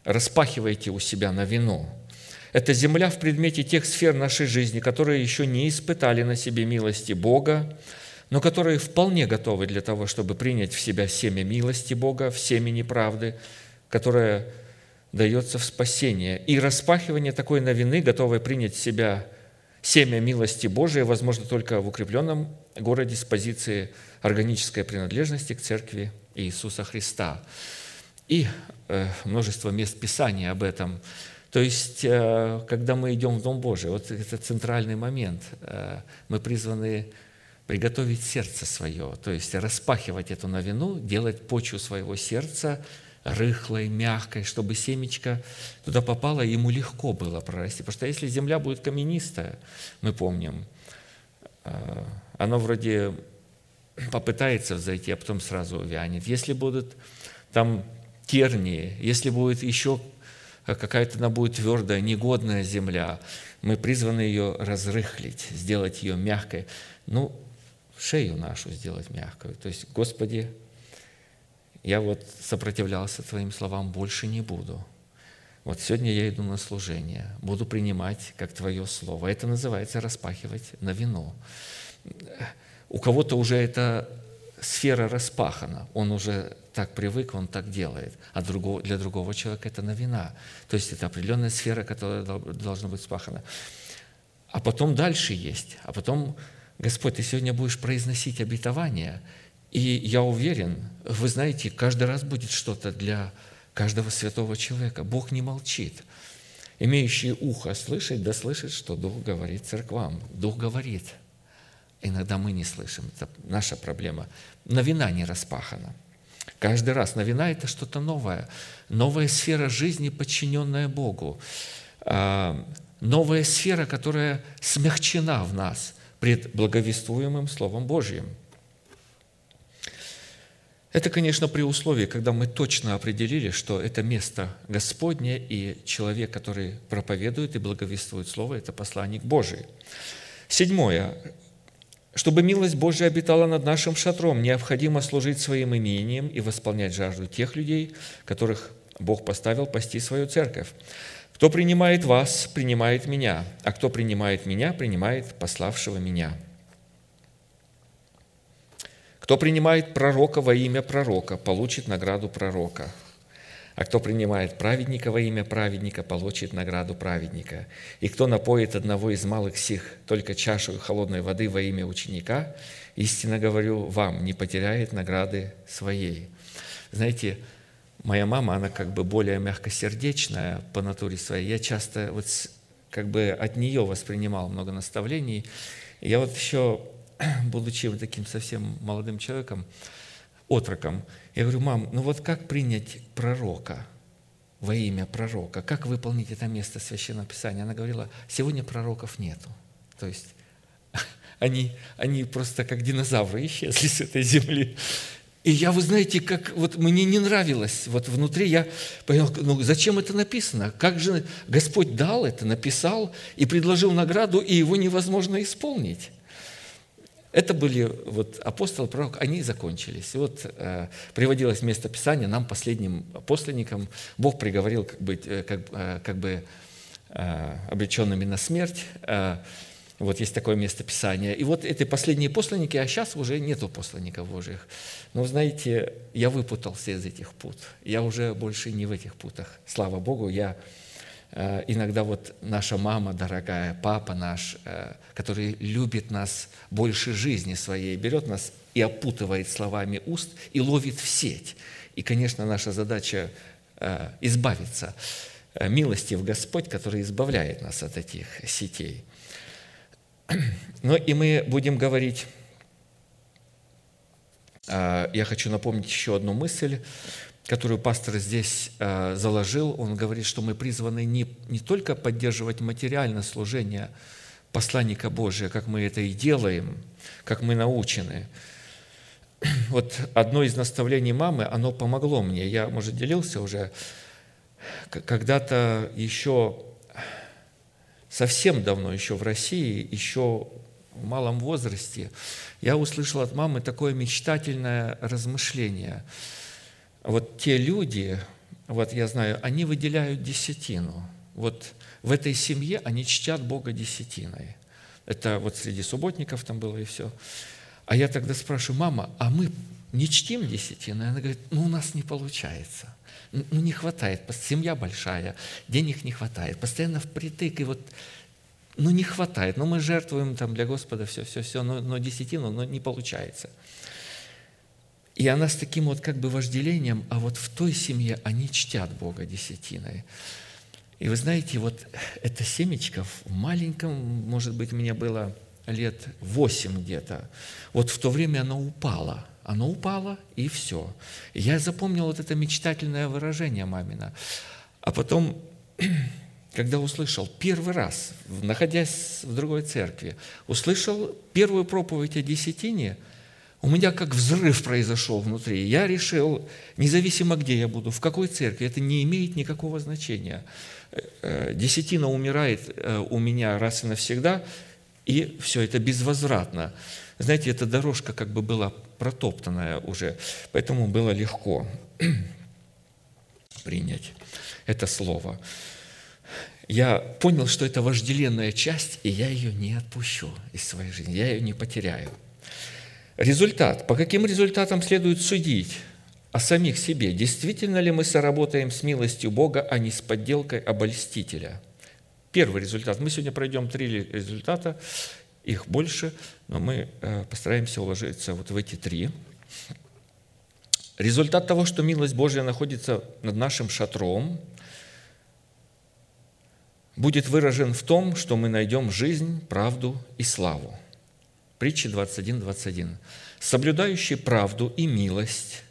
распахивайте у себя на вино. Это земля в предмете тех сфер нашей жизни, которые еще не испытали на себе милости Бога, но которые вполне готовы для того, чтобы принять в себя семя милости Бога, в семени правды, которое дается в спасение. И распахивание такой новины, готовое принять в себя семя милости Божией, возможно только в укрепленном городе с позиции органической принадлежности к церкви Иисуса Христа. И э, множество мест Писания об этом. То есть, э, когда мы идем в Дом Божий, вот это центральный момент, э, мы призваны приготовить сердце свое, то есть распахивать эту новину, делать почву своего сердца рыхлой, мягкой, чтобы семечко туда попало, и ему легко было прорасти. Потому что если земля будет каменистая, мы помним, она вроде попытается взойти, а потом сразу увянет. Если будут там тернии, если будет еще какая-то она будет твердая, негодная земля, мы призваны ее разрыхлить, сделать ее мягкой. Ну, шею нашу сделать мягкую. То есть, Господи, я вот сопротивлялся Твоим словам, больше не буду. Вот сегодня я иду на служение, буду принимать как Твое Слово. Это называется распахивать на вино у кого-то уже эта сфера распахана, он уже так привык, он так делает, а для другого человека это новина. То есть это определенная сфера, которая должна быть спахана. А потом дальше есть, а потом, Господь, ты сегодня будешь произносить обетование, и я уверен, вы знаете, каждый раз будет что-то для каждого святого человека. Бог не молчит. Имеющий ухо слышать, да слышит, что Дух говорит церквам. Дух говорит – Иногда мы не слышим, это наша проблема. Новина не распахана. Каждый раз новина – это что-то новое. Новая сфера жизни, подчиненная Богу. А, новая сфера, которая смягчена в нас пред благовествуемым Словом Божьим. Это, конечно, при условии, когда мы точно определили, что это место Господне, и человек, который проповедует и благовествует Слово, это посланник Божий. Седьмое. Чтобы милость Божья обитала над нашим шатром, необходимо служить своим имением и восполнять жажду тех людей, которых Бог поставил пасти свою церковь. Кто принимает вас, принимает меня, а кто принимает меня, принимает пославшего меня. Кто принимает пророка во имя пророка, получит награду пророка. А кто принимает праведника во имя праведника, получит награду праведника. И кто напоит одного из малых сих только чашу холодной воды во имя ученика, истинно говорю вам, не потеряет награды своей. Знаете, моя мама, она как бы более мягкосердечная по натуре своей. Я часто вот как бы от нее воспринимал много наставлений. Я вот еще, [clears throat] будучи вот таким совсем молодым человеком, отроком, я говорю, мам, ну вот как принять пророка во имя пророка? Как выполнить это место Священного Писания? Она говорила, сегодня пророков нету. То есть [laughs] они, они просто как динозавры исчезли с этой земли. И я, вы знаете, как вот мне не нравилось, вот внутри я понял, ну зачем это написано? Как же Господь дал это, написал и предложил награду, и его невозможно исполнить. Это были вот апостол, пророк, они закончились. И вот э, приводилось место Писания, нам, последним апостольникам, Бог приговорил как, быть, э, как, э, как бы э, обреченными на смерть, э, вот есть такое место Писания. И вот эти последние посланники, а сейчас уже нету посланников Божьих. Но, знаете, я выпутался из этих пут. Я уже больше не в этих путах. Слава Богу, я иногда вот наша мама дорогая, папа наш, э, который любит нас больше жизни своей, берет нас и опутывает словами уст и ловит в сеть. И, конечно, наша задача э, избавиться милости в Господь, который избавляет нас от этих сетей – ну и мы будем говорить, я хочу напомнить еще одну мысль, которую пастор здесь а, заложил. Он говорит, что мы призваны не, не только поддерживать материальное служение посланника Божия, как мы это и делаем, как мы научены. [clears throat] Вот одно из наставлений мамы, оно помогло мне. Я, может, делился уже. Когда-то еще совсем давно, еще в России, еще в малом возрасте, я услышал от мамы такое мечтательное размышление. Вот те люди, вот я знаю, они выделяют десятину. Вот в этой семье они чтят Бога десятиной. Это вот среди субботников там было и все. А я тогда спрашиваю, мама, а мы не чтим десятину? Она говорит, ну у нас не получается ну, не хватает, семья большая, денег не хватает, постоянно впритык, и вот ну, не хватает, ну, мы жертвуем там для Господа все, все, все, но, но десятину, но не получается. И она с таким вот как бы вожделением, а вот в той семье они чтят Бога десятиной. И вы знаете, вот это семечко в маленьком, может быть, мне было лет восемь где-то, вот в то время оно упало – оно упало, и все. я запомнил вот это мечтательное выражение мамина. А потом, [clears throat] когда услышал первый раз, находясь в другой церкви, услышал первую проповедь о десятине, у меня как взрыв произошел внутри. Я решил, независимо где я буду, в какой церкви, это не имеет никакого значения. Э, э, десятина умирает э, у меня раз и навсегда, и все это безвозвратно. Знаете, эта дорожка как бы была протоптанная уже, поэтому было легко [clears throat] принять это слово. Я понял, что это вожделенная часть, и я ее не отпущу из своей жизни, я ее не потеряю. Результат. По каким результатам следует судить? О самих себе. Действительно ли мы соработаем с милостью Бога, а не с подделкой обольстителя? Первый результат. Мы сегодня пройдем три результата их больше, но мы э, постараемся уложиться вот в эти три. Результат того, что милость Божья находится над нашим шатром, будет выражен в том, что мы найдем жизнь, правду и славу. Притча 21.21. 21. «Соблюдающий правду и милость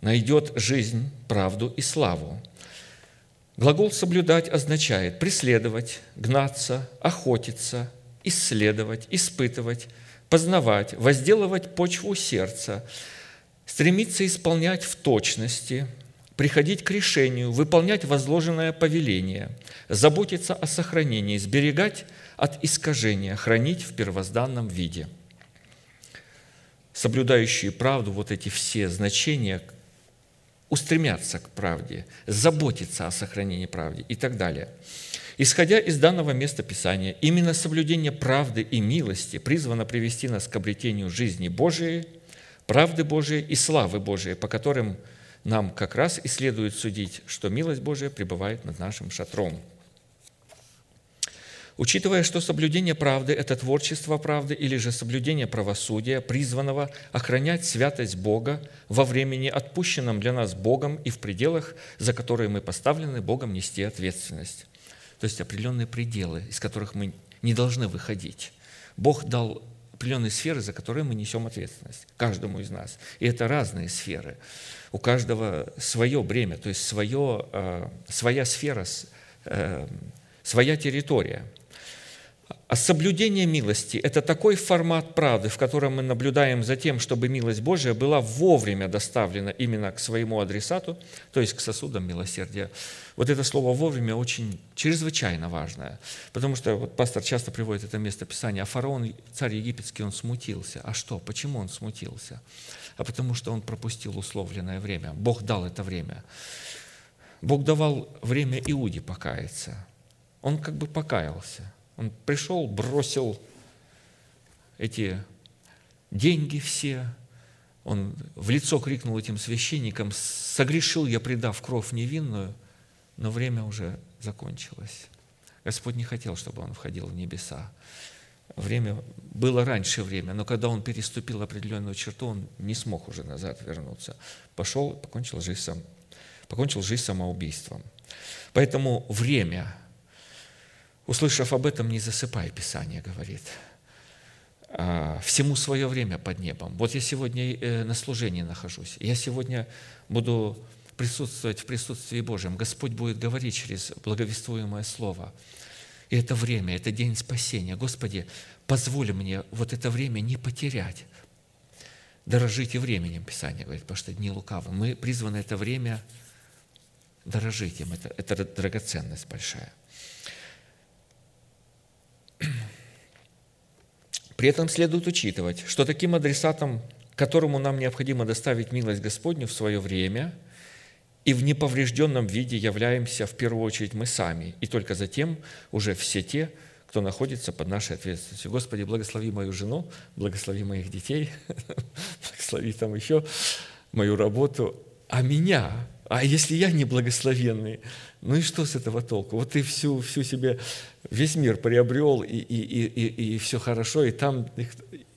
найдет жизнь, правду и славу». Глагол «соблюдать» означает преследовать, гнаться, охотиться – исследовать, испытывать, познавать, возделывать почву сердца, стремиться исполнять в точности, приходить к решению, выполнять возложенное повеление, заботиться о сохранении, сберегать от искажения, хранить в первозданном виде. Соблюдающие правду, вот эти все значения, устремятся к правде, заботиться о сохранении правды и так далее. Исходя из данного места Писания, именно соблюдение правды и милости призвано привести нас к обретению жизни Божией, правды Божией и славы Божией, по которым нам как раз и следует судить, что милость Божия пребывает над нашим шатром – Учитывая, что соблюдение правды – это творчество правды или же соблюдение правосудия, призванного охранять святость Бога во времени, отпущенном для нас Богом и в пределах, за которые мы поставлены Богом нести ответственность. То есть определенные пределы, из которых мы не должны выходить. Бог дал определенные сферы, за которые мы несем ответственность, каждому из нас. И это разные сферы. У каждого свое бремя, то есть свое, э, своя сфера, э, своя территория – а соблюдение милости – это такой формат правды, в котором мы наблюдаем за тем, чтобы милость Божия была вовремя доставлена именно к своему адресату, то есть к сосудам милосердия. Вот это слово «вовремя» очень чрезвычайно важное, потому что вот пастор часто приводит это место Писания, а фараон, царь египетский, он смутился. А что? Почему он смутился? А потому что он пропустил условленное время. Бог дал это время. Бог давал время Иуде покаяться. Он как бы покаялся – он пришел, бросил эти деньги все, он в лицо крикнул этим священникам, «Согрешил я, предав кровь невинную», но время уже закончилось. Господь не хотел, чтобы он входил в небеса. Время было раньше время, но когда он переступил определенную черту, он не смог уже назад вернуться. Пошел, покончил жизнь, сам, покончил жизнь самоубийством. Поэтому время Услышав об этом, не засыпай, Писание говорит. А, всему свое время под небом. Вот я сегодня э, на служении нахожусь. Я сегодня буду присутствовать в присутствии Божьем. Господь будет говорить через благовествуемое слово. И это время, это день спасения. Господи, позволь мне вот это время не потерять. Дорожите временем, Писание говорит, потому что дни лукавы. Мы призваны это время дорожить им. Это, это драгоценность большая. [clears throat] При этом следует учитывать, что таким адресатом, которому нам необходимо доставить милость Господню в свое время и в неповрежденном виде являемся в первую очередь мы сами, и только затем уже все те, кто находится под нашей ответственностью. Господи, благослови мою жену, благослови моих детей, [laughs] благослови там еще мою работу, а меня, а если я не благословенный, ну и что с этого толку? Вот ты всю, всю себе, весь мир приобрел, и, и, и, и, и все хорошо, и там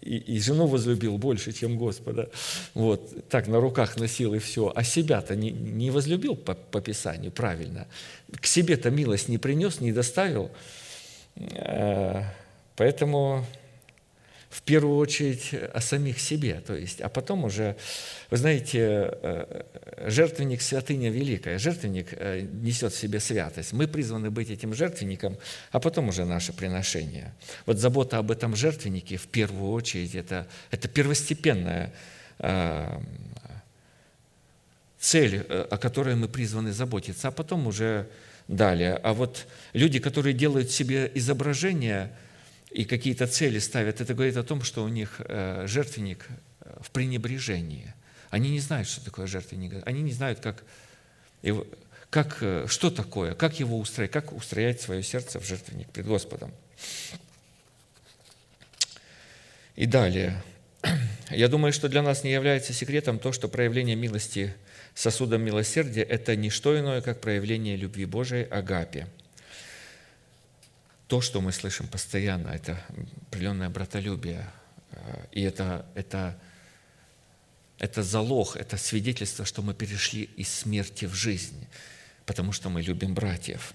и, и жену возлюбил больше, чем Господа. Вот, так на руках носил и все. А себя-то не, не возлюбил по, по Писанию правильно. К себе-то милость не принес, не доставил. Э, поэтому в первую очередь о самих себе, то есть, а потом уже, вы знаете, э, жертвенник – святыня великая, жертвенник э, несет в себе святость. Мы призваны быть этим жертвенником, а потом уже наше приношение. Вот забота об этом жертвеннике в первую очередь – это, это первостепенная э, цель, о которой мы призваны заботиться, а потом уже далее. А вот люди, которые делают себе изображение – и какие-то цели ставят, это говорит о том, что у них э, жертвенник э, в пренебрежении. Они не знают, что такое жертвенник. Они не знают, как, как, э, что такое, как его устроить, как устроять свое сердце в жертвенник пред Господом. И далее. [clears throat] Я думаю, что для нас не является секретом то, что проявление милости сосудом милосердия – это не что иное, как проявление любви Божией Агапе – то, что мы слышим постоянно, это определенное братолюбие, э, и это, это, это залог, это свидетельство, что мы перешли из смерти в жизнь, потому что мы любим братьев.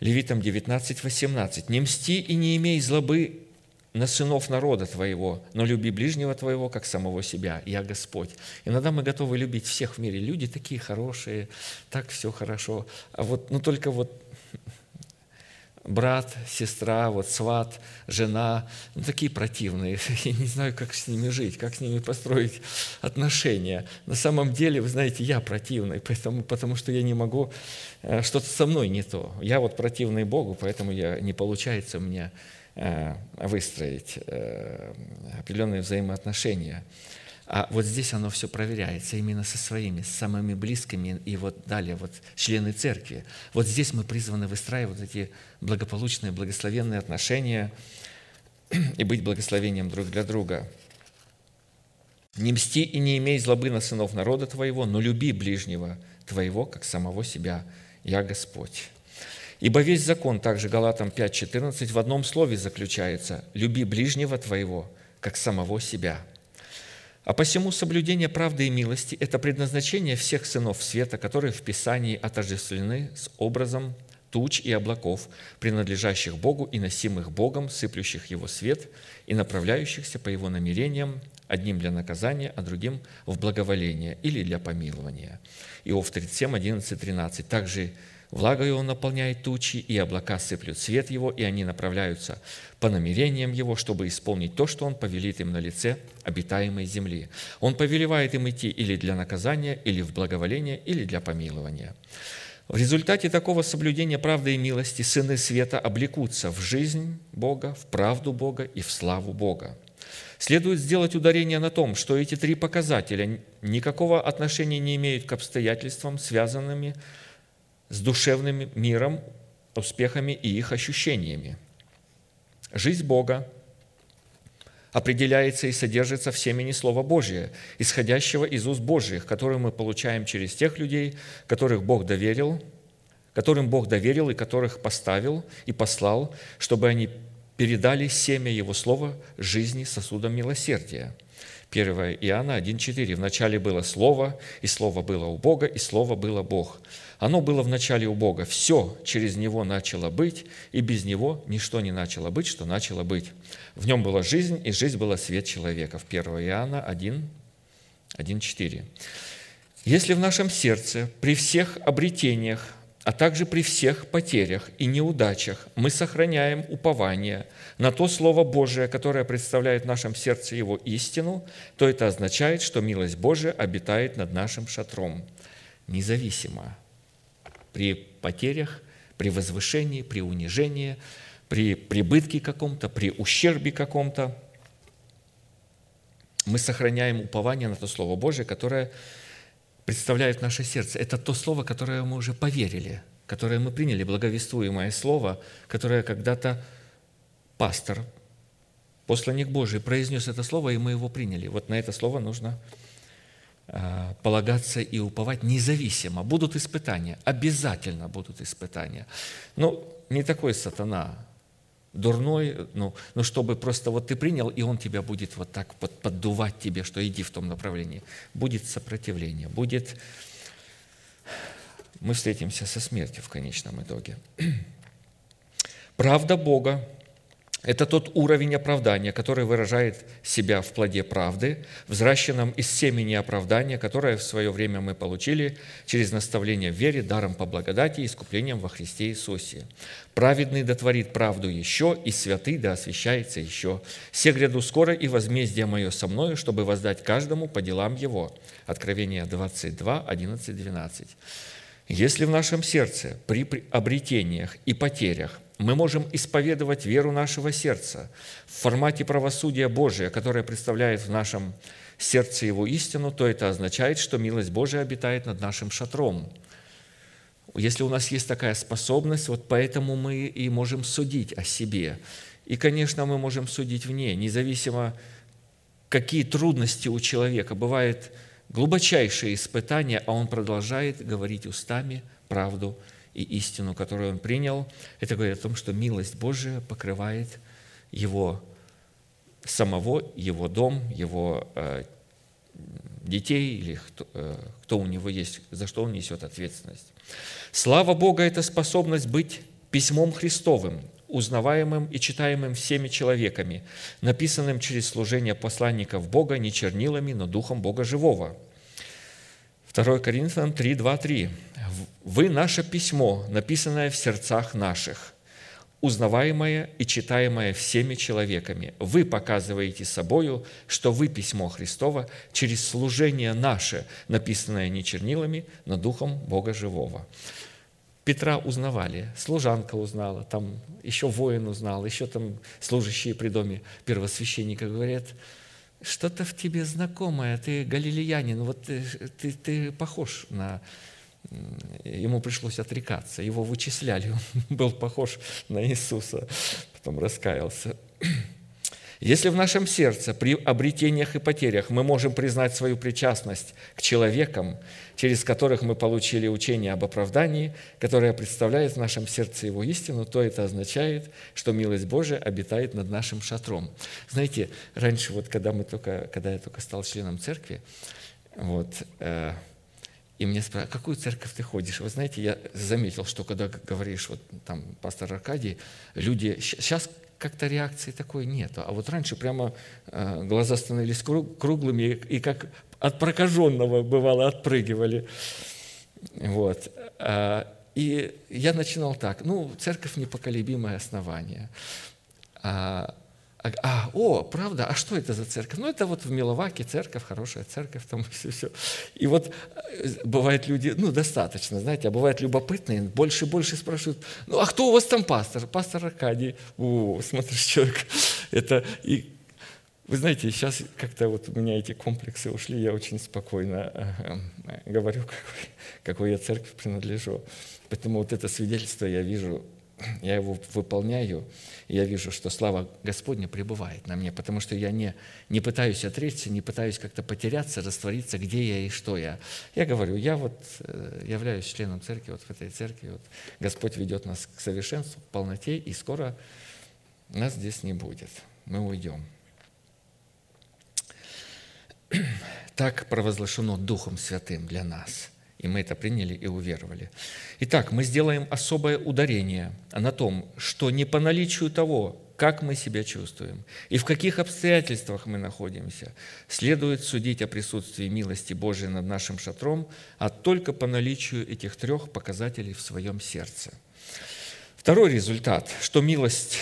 Левитам 19, 18. «Не мсти и не имей злобы на сынов народа твоего, но люби ближнего твоего, как самого себя. Я Господь». Иногда мы готовы любить всех в мире. Люди такие хорошие, так все хорошо. А вот, ну только вот брат, сестра, вот сват, жена, ну, такие противные. [laughs] Я не знаю, как с ними жить, как с ними построить отношения. На самом деле, вы знаете, я противный, поэтому, потому что я не могу, э, что-то со мной не то. Я вот противный Богу, поэтому я, не получается у меня э, выстроить э, определенные взаимоотношения. А вот здесь оно все проверяется именно со своими, с самыми близкими и вот далее, вот члены церкви. Вот здесь мы призваны выстраивать эти благополучные, благословенные отношения [clears throat] и быть благословением друг для друга. «Не мсти и не имей злобы на сынов народа твоего, но люби ближнего твоего, как самого себя. Я Господь». Ибо весь закон, также Галатам 5.14, в одном слове заключается «люби ближнего твоего, как самого себя». А посему соблюдение правды и милости – это предназначение всех сынов света, которые в Писании отождествлены с образом туч и облаков, принадлежащих Богу и носимых Богом, сыплющих Его свет и направляющихся по Его намерениям, одним для наказания, а другим в благоволение или для помилования. Иов 37, 11, 13. Также Влагою он наполняет тучи, и облака сыплют свет его, и они направляются по намерениям его, чтобы исполнить то, что он повелит им на лице обитаемой земли. Он повелевает им идти или для наказания, или в благоволение, или для помилования. В результате такого соблюдения правды и милости сыны света облекутся в жизнь Бога, в правду Бога и в славу Бога. Следует сделать ударение на том, что эти три показателя никакого отношения не имеют к обстоятельствам, связанными с с душевным миром, успехами и их ощущениями. Жизнь Бога определяется и содержится в семени Слова Божия, исходящего из уст Божьих, которые мы получаем через тех людей, которых Бог доверил, которым Бог доверил и которых поставил и послал, чтобы они передали семя Его Слова жизни сосудом милосердия. 1 Иоанна 1,4. «Вначале было Слово, и Слово было у Бога, и Слово было Бог. Оно было в начале у Бога. Все через Него начало быть, и без Него ничто не начало быть, что начало быть. В Нем была жизнь, и жизнь была свет человека. В 1 Иоанна 1, 1, 4. Если в нашем сердце при всех обретениях, а также при всех потерях и неудачах мы сохраняем упование на то Слово Божие, которое представляет в нашем сердце Его истину, то это означает, что милость Божия обитает над нашим шатром, независимо при потерях, при возвышении, при унижении, при прибытке каком-то, при ущербе каком-то. Мы сохраняем упование на то Слово Божие, которое представляет наше сердце. Это то Слово, которое мы уже поверили, которое мы приняли, благовествуемое Слово, которое когда-то пастор, посланник Божий, произнес это Слово, и мы его приняли. Вот на это Слово нужно полагаться и уповать независимо. Будут испытания, обязательно будут испытания. Ну, не такой сатана, дурной, ну, ну, чтобы просто вот ты принял, и он тебя будет вот так под, поддувать тебе, что иди в том направлении. Будет сопротивление, будет... Мы встретимся со смертью в конечном итоге. [clears throat] Правда Бога это тот уровень оправдания, который выражает себя в плоде правды, взращенном из семени оправдания, которое в свое время мы получили через наставление в вере, даром по благодати и искуплением во Христе Иисусе. Праведный дотворит правду еще, и святый да освящается еще. Все гряду скоро, и возмездие мое со мною, чтобы воздать каждому по делам его». Откровение 22, 11, 12. Если в нашем сердце при обретениях и потерях мы можем исповедовать веру нашего сердца в формате правосудия Божия, которое представляет в нашем сердце Его истину, то это означает, что милость Божия обитает над нашим шатром. Если у нас есть такая способность, вот поэтому мы и можем судить о себе. И, конечно, мы можем судить вне, независимо, какие трудности у человека. Бывает глубочайшие испытания, а он продолжает говорить устами правду и истину, которую он принял, это говорит о том, что милость Божия покрывает его самого, его дом, его э, детей или кто, э, кто у него есть, за что он несет ответственность. Слава Бога – это способность быть письмом Христовым, узнаваемым и читаемым всеми человеками, написанным через служение посланников Бога не чернилами, но Духом Бога Живого – 2 Коринфянам 3, 2, 3. «Вы – наше письмо, написанное в сердцах наших, узнаваемое и читаемое всеми человеками. Вы показываете собою, что вы письмо Христово через служение наше, написанное не чернилами, но Духом Бога Живого. Петра узнавали, служанка узнала, там еще воин узнал, еще там служащие при доме первосвященника говорят, что-то в тебе знакомое, ты галилеянин, вот ты, ты, ты похож на ему пришлось отрекаться, его вычисляли, [laughs] он был похож на Иисуса, потом раскаялся. [clears throat] Если в нашем сердце при обретениях и потерях мы можем признать свою причастность к человекам, через которых мы получили учение об оправдании, которое представляет в нашем сердце его истину, то это означает, что милость Божия обитает над нашим шатром. Знаете, раньше, вот когда, мы только, когда я только стал членом церкви, вот, э, и мне спрашивают, какую церковь ты ходишь? Вы знаете, я заметил, что когда говоришь, вот там пастор Аркадий, люди, сейчас как-то реакции такой нету. А вот раньше прямо э, глаза становились круглыми, и как от прокаженного бывало отпрыгивали. Вот. А, и я начинал так, ну, церковь – непоколебимое основание. А, а, а, о, правда, а что это за церковь? Ну, это вот в Миловаке церковь, хорошая церковь, там [laughs] все, все. И вот э, бывают люди, ну, достаточно, знаете, а бывают любопытные, больше и больше спрашивают, ну, а кто у вас там пастор? Пастор Аркадий. О, смотришь, человек, [laughs] это... И, вы знаете, сейчас как-то вот у меня эти комплексы ушли, я очень спокойно э, э, говорю, [laughs] какой, какой я церкви принадлежу. Поэтому вот это свидетельство я вижу [clears throat] я его выполняю, и я вижу, что слава Господня пребывает на мне, потому что я не, не пытаюсь отречься, не пытаюсь как-то потеряться, раствориться, где я и что я. Я говорю, я вот э, являюсь членом церкви, вот в этой церкви, вот Господь ведет нас к совершенству, к полноте, и скоро нас здесь не будет, мы уйдем. [clears throat] Так провозглашено Духом Святым для нас – и мы это приняли и уверовали. Итак, мы сделаем особое ударение на том, что не по наличию того, как мы себя чувствуем и в каких обстоятельствах мы находимся, следует судить о присутствии милости Божией над нашим шатром, а только по наличию этих трех показателей в своем сердце. Второй результат, что милость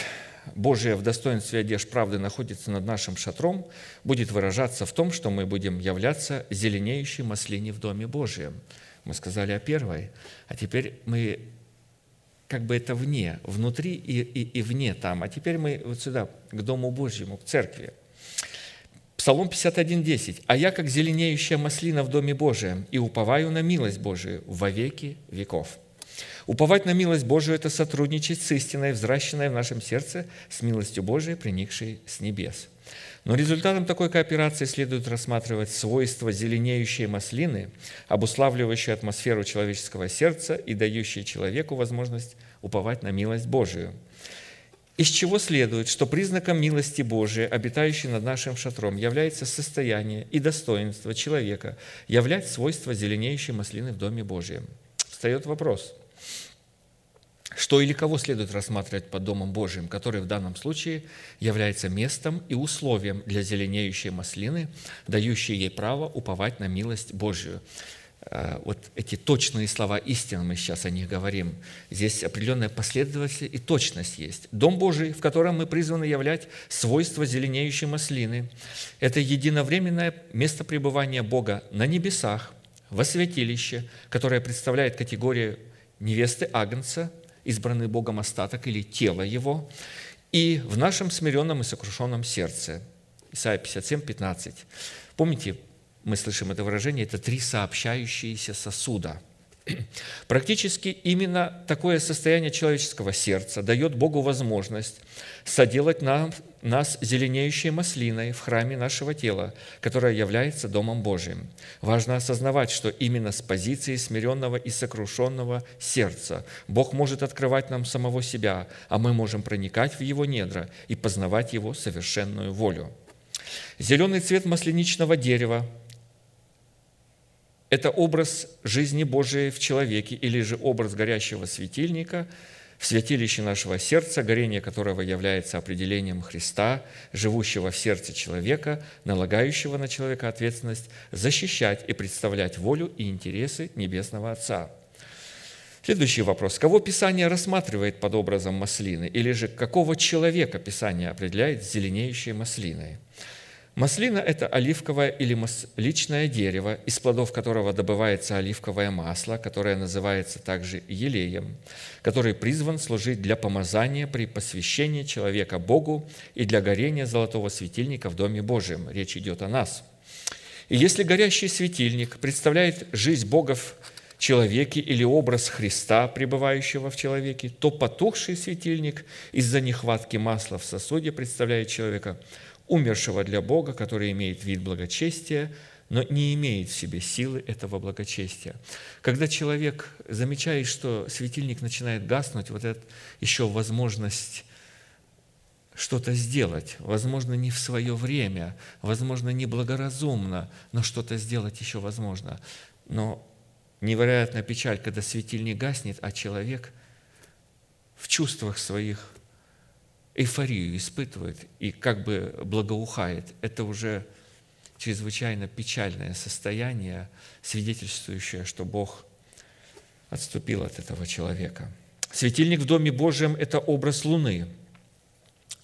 Божия в достоинстве одежд правды находится над нашим шатром, будет выражаться в том, что мы будем являться зеленеющей маслине в Доме Божием – мы сказали о первой, а теперь мы как бы это вне, внутри и, и, и вне там. А теперь мы вот сюда, к Дому Божьему, к церкви. Псалом 51.10. «А я, как зеленеющая маслина в Доме Божием, и уповаю на милость Божию во веки веков». Уповать на милость Божию – это сотрудничать с истиной, взращенной в нашем сердце, с милостью Божией, приникшей с небес – но результатом такой кооперации следует рассматривать свойства зеленеющей маслины, обуславливающие атмосферу человеческого сердца и дающие человеку возможность уповать на милость Божию. Из чего следует, что признаком милости Божией, обитающей над нашим шатром, является состояние и достоинство человека являть свойства зеленеющей маслины в Доме Божьем. Встает вопрос – что или кого следует рассматривать под Домом Божиим, который в данном случае является местом и условием для зеленеющей маслины, дающей ей право уповать на милость Божию. Э, вот эти точные слова истины, мы сейчас о них говорим. Здесь определенная последовательность и точность есть. Дом Божий, в котором мы призваны являть свойства зеленеющей маслины, это единовременное место пребывания Бога на небесах, во святилище, которое представляет категорию невесты Агнца, избранный Богом остаток или тело Его, и в нашем смиренном и сокрушенном сердце. Исайя 57, 15. Помните, мы слышим это выражение, это три сообщающиеся сосуда [clears throat] – Практически именно такое состояние человеческого сердца дает Богу возможность соделать нам, нас зеленеющей маслиной в храме нашего тела, которое является Домом Божиим. Важно осознавать, что именно с позиции смиренного и сокрушенного сердца Бог может открывать нам самого себя, а мы можем проникать в Его недра и познавать Его совершенную волю. Зеленый цвет масленичного дерева это образ жизни Божией в человеке или же образ горящего светильника в святилище нашего сердца, горение которого является определением Христа, живущего в сердце человека, налагающего на человека ответственность защищать и представлять волю и интересы Небесного Отца. Следующий вопрос. Кого Писание рассматривает под образом маслины? Или же какого человека Писание определяет зеленеющей маслиной? Маслина – это оливковое или масличное дерево, из плодов которого добывается оливковое масло, которое называется также елеем, который призван служить для помазания при посвящении человека Богу и для горения золотого светильника в Доме Божьем. Речь идет о нас. И если горящий светильник представляет жизнь Бога в человеке или образ Христа, пребывающего в человеке, то потухший светильник из-за нехватки масла в сосуде представляет человека – умершего для Бога, который имеет вид благочестия, но не имеет в себе силы этого благочестия. Когда человек замечает, что светильник начинает гаснуть, вот это еще возможность что-то сделать, возможно, не в свое время, возможно, неблагоразумно, но что-то сделать еще возможно. Но невероятная печаль, когда светильник гаснет, а человек в чувствах своих эйфорию испытывает и как бы благоухает, это уже чрезвычайно печальное состояние, свидетельствующее, что Бог отступил от этого человека. Светильник в Доме Божьем – это образ Луны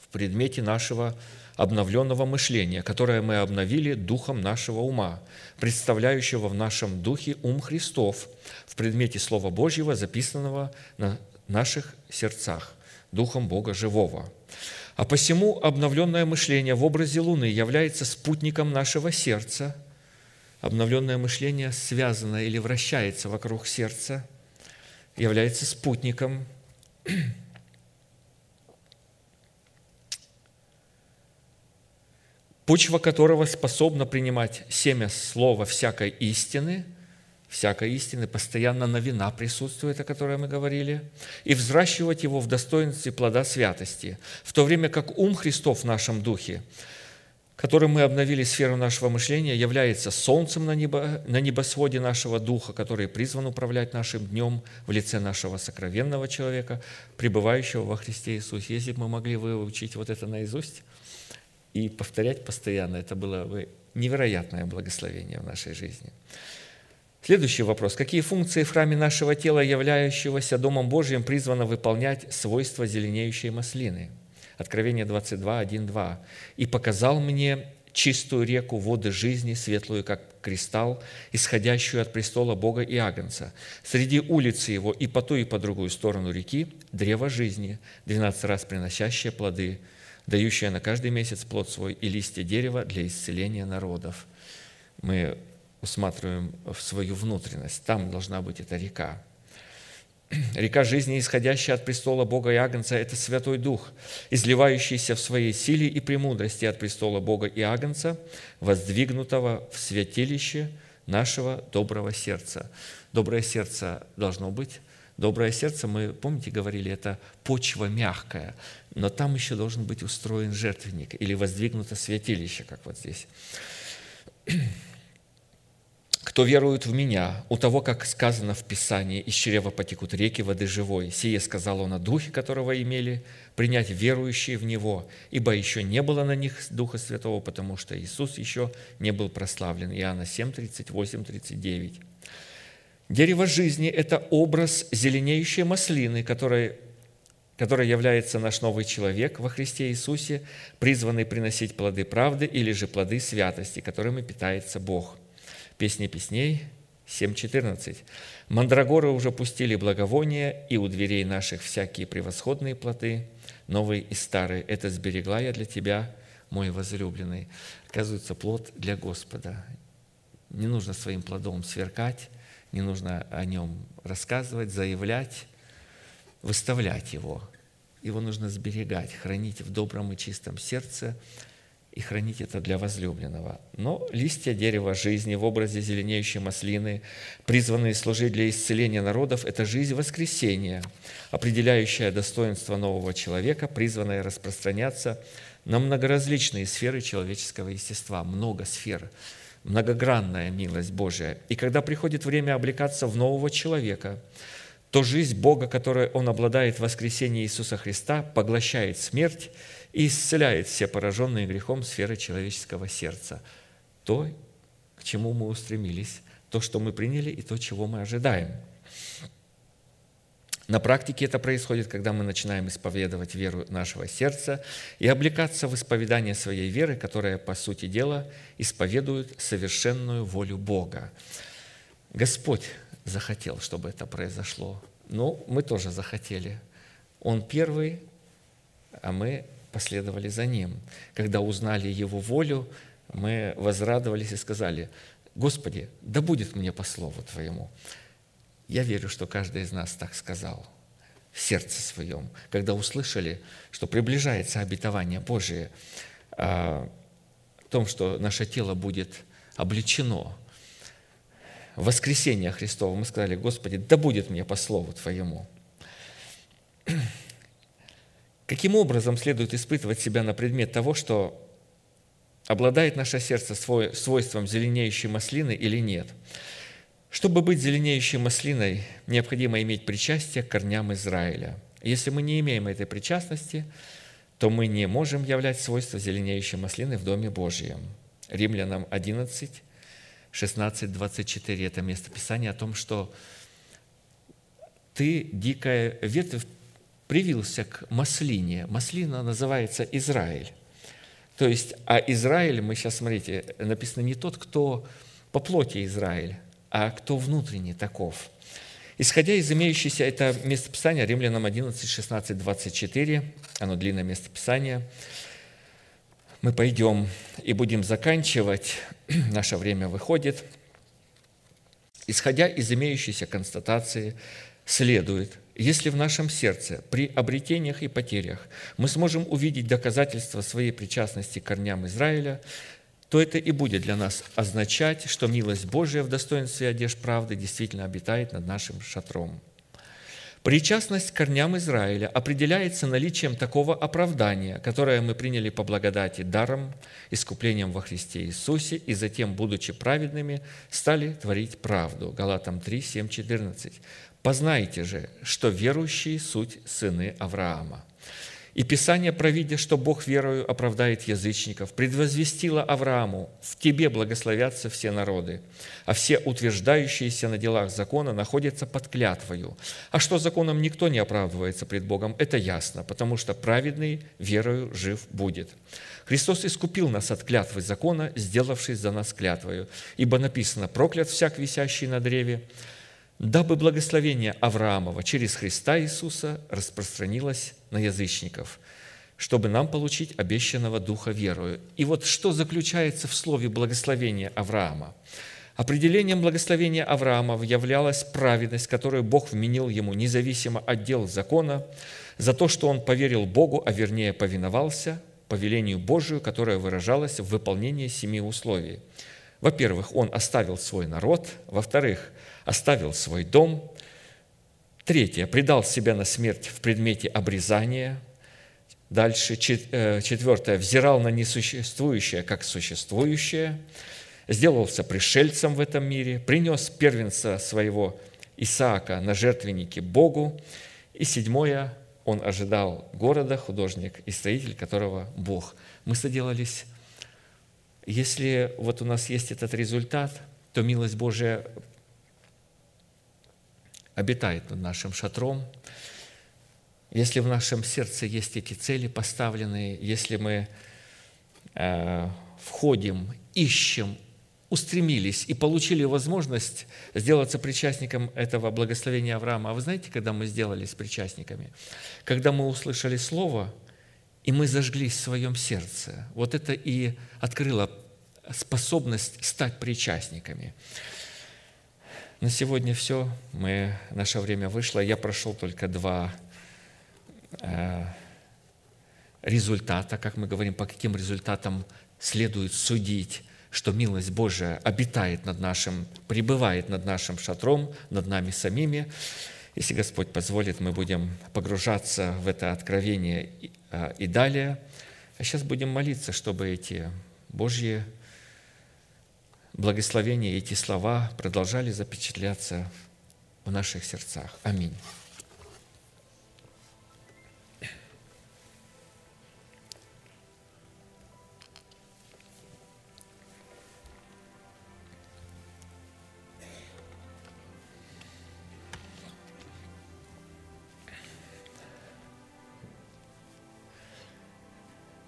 в предмете нашего обновленного мышления, которое мы обновили духом нашего ума, представляющего в нашем духе ум Христов в предмете Слова Божьего, записанного на наших сердцах, духом Бога живого. А посему обновленное мышление в образе Луны является спутником нашего сердца. Обновленное мышление связано или вращается вокруг сердца, является спутником. [clears throat] почва которого способна принимать семя слова всякой истины – всякой истины, постоянно новина присутствует, о которой мы говорили, и взращивать его в достоинстве плода святости, в то время как ум Христов в нашем духе, которым мы обновили сферу нашего мышления, является солнцем на, небо, на небосводе нашего духа, который призван управлять нашим днем в лице нашего сокровенного человека, пребывающего во Христе Иисусе. Если бы мы могли выучить вот это наизусть и повторять постоянно, это было бы невероятное благословение в нашей жизни. Следующий вопрос. Какие функции в храме нашего тела, являющегося Домом Божьим, призвано выполнять свойства зеленеющей маслины? Откровение 22, 1, 2. «И показал мне чистую реку воды жизни, светлую, как кристалл, исходящую от престола Бога и Агнца. Среди улицы его и по ту, и по другую сторону реки древо жизни, двенадцать раз приносящее плоды, дающее на каждый месяц плод свой, и листья дерева для исцеления народов». Мы усматриваем в свою внутренность. Там должна быть эта река. [clears throat] Река жизни, исходящая от престола Бога и Агнца, это Святой Дух, изливающийся в своей силе и премудрости от престола Бога и Агнца, воздвигнутого в святилище нашего доброго сердца. Доброе сердце должно быть. Доброе сердце, мы, помните, говорили, это почва мягкая, но там еще должен быть устроен жертвенник или воздвигнуто святилище, как вот здесь [clears throat] кто верует в Меня, у того, как сказано в Писании, из чрева потекут реки воды живой. Сие сказал он о Духе, которого имели принять верующие в Него, ибо еще не было на них Духа Святого, потому что Иисус еще не был прославлен. Иоанна 7, 38, 39. Дерево жизни – это образ зеленеющей маслины, которая которой является наш новый человек во Христе Иисусе, призванный приносить плоды правды или же плоды святости, которыми питается Бог – Песни песней 7.14. «Мандрагоры уже пустили благовония, и у дверей наших всякие превосходные плоды, новые и старые. Это сберегла я для тебя, мой возлюбленный». Оказывается, плод для Господа. Не нужно своим плодом сверкать, не нужно о нем рассказывать, заявлять, выставлять его. Его нужно сберегать, хранить в добром и чистом сердце – и хранить это для возлюбленного. Но листья дерева жизни в образе зеленеющей маслины, призванные служить для исцеления народов, это жизнь воскресения, определяющая достоинство нового человека, призванная распространяться на многоразличные сферы человеческого естества, много сфер, многогранная милость Божия. И когда приходит время облекаться в нового человека, то жизнь Бога, которой Он обладает в воскресении Иисуса Христа, поглощает смерть и исцеляет все пораженные грехом сферы человеческого сердца. То, к чему мы устремились, то, что мы приняли, и то, чего мы ожидаем. На практике это происходит, когда мы начинаем исповедовать веру нашего сердца и облекаться в исповедание своей веры, которая, по сути дела, исповедует совершенную волю Бога. Господь захотел, чтобы это произошло. Ну, мы тоже захотели. Он первый, а мы последовали за Ним. Когда узнали Его волю, мы возрадовались и сказали, «Господи, да будет мне по слову Твоему». Я верю, что каждый из нас так сказал в сердце своем, когда услышали, что приближается обетование Божие о том, что наше тело будет обличено воскресение Христово. Мы сказали, Господи, да будет мне по слову Твоему. Каким образом следует испытывать себя на предмет того, что обладает наше сердце свойством зеленеющей маслины или нет – чтобы быть зеленеющей маслиной, необходимо иметь причастие к корням Израиля. Если мы не имеем этой причастности, то мы не можем являть свойства зеленеющей маслины в Доме Божьем. Римлянам 11, 16, 24 – это место Писания о том, что ты, дикая ветвь, привился к маслине. Маслина называется Израиль. То есть, а Израиль, мы сейчас, смотрите, написано не тот, кто по плоти Израиль, а кто внутренний таков. Исходя из имеющейся, это местописание Римлянам 11, 16, 24, оно длинное местописание, мы пойдем и будем заканчивать, [clears throat] наше время выходит. Исходя из имеющейся констатации, следует, если в нашем сердце при обретениях и потерях мы сможем увидеть доказательства своей причастности к корням Израиля, то это и будет для нас означать, что милость Божия в достоинстве одежд правды действительно обитает над нашим шатром. Причастность к корням Израиля определяется наличием такого оправдания, которое мы приняли по благодати даром, искуплением во Христе Иисусе, и затем, будучи праведными, стали творить правду. Галатам 3, 7, 14. «Познайте же, что верующие – суть сыны Авраама». И Писание, провидя, что Бог верою оправдает язычников, предвозвестило Аврааму, «В тебе благословятся все народы, а все утверждающиеся на делах закона находятся под клятвою. А что законом никто не оправдывается пред Богом, это ясно, потому что праведный верою жив будет». Христос искупил нас от клятвы закона, сделавшись за нас клятвою. Ибо написано «Проклят всяк, висящий на древе, дабы благословение Авраамова через Христа Иисуса распространилось на язычников, чтобы нам получить обещанного Духа верою. И вот что заключается в слове благословения Авраама? Определением благословения Авраама являлась праведность, которую Бог вменил ему независимо от дел закона, за то, что он поверил Богу, а вернее повиновался повелению Божию, которое выражалось в выполнении семи условий. Во-первых, он оставил свой народ. Во-вторых, оставил свой дом. Третье, предал себя на смерть в предмете обрезания. Дальше, э, четвертое, взирал на несуществующее как существующее, сделался пришельцем в этом мире, принес первенца своего Исаака на жертвенники Богу. И седьмое, он ожидал города, художник и строитель, которого Бог. Мы соделались. Если вот у нас есть этот результат, то милость Божия обитает над нашим шатром. Если в нашем сердце есть эти цели поставленные, если мы э, входим, ищем, устремились и получили возможность сделаться причастником этого благословения Авраама. А вы знаете, когда мы сделались причастниками? Когда мы услышали Слово, и мы зажглись в своем сердце. Вот это и открыло способность стать причастниками. На сегодня все. Мы, наше время вышло. Я прошел только два э, результата, как мы говорим, по каким результатам следует судить, что милость Божия обитает над нашим, пребывает над нашим шатром, над нами самими. Если Господь позволит, мы будем погружаться в это откровение и, э, и далее. А сейчас будем молиться, чтобы эти Божьи благословения, эти слова продолжали запечатляться в наших сердцах. Аминь.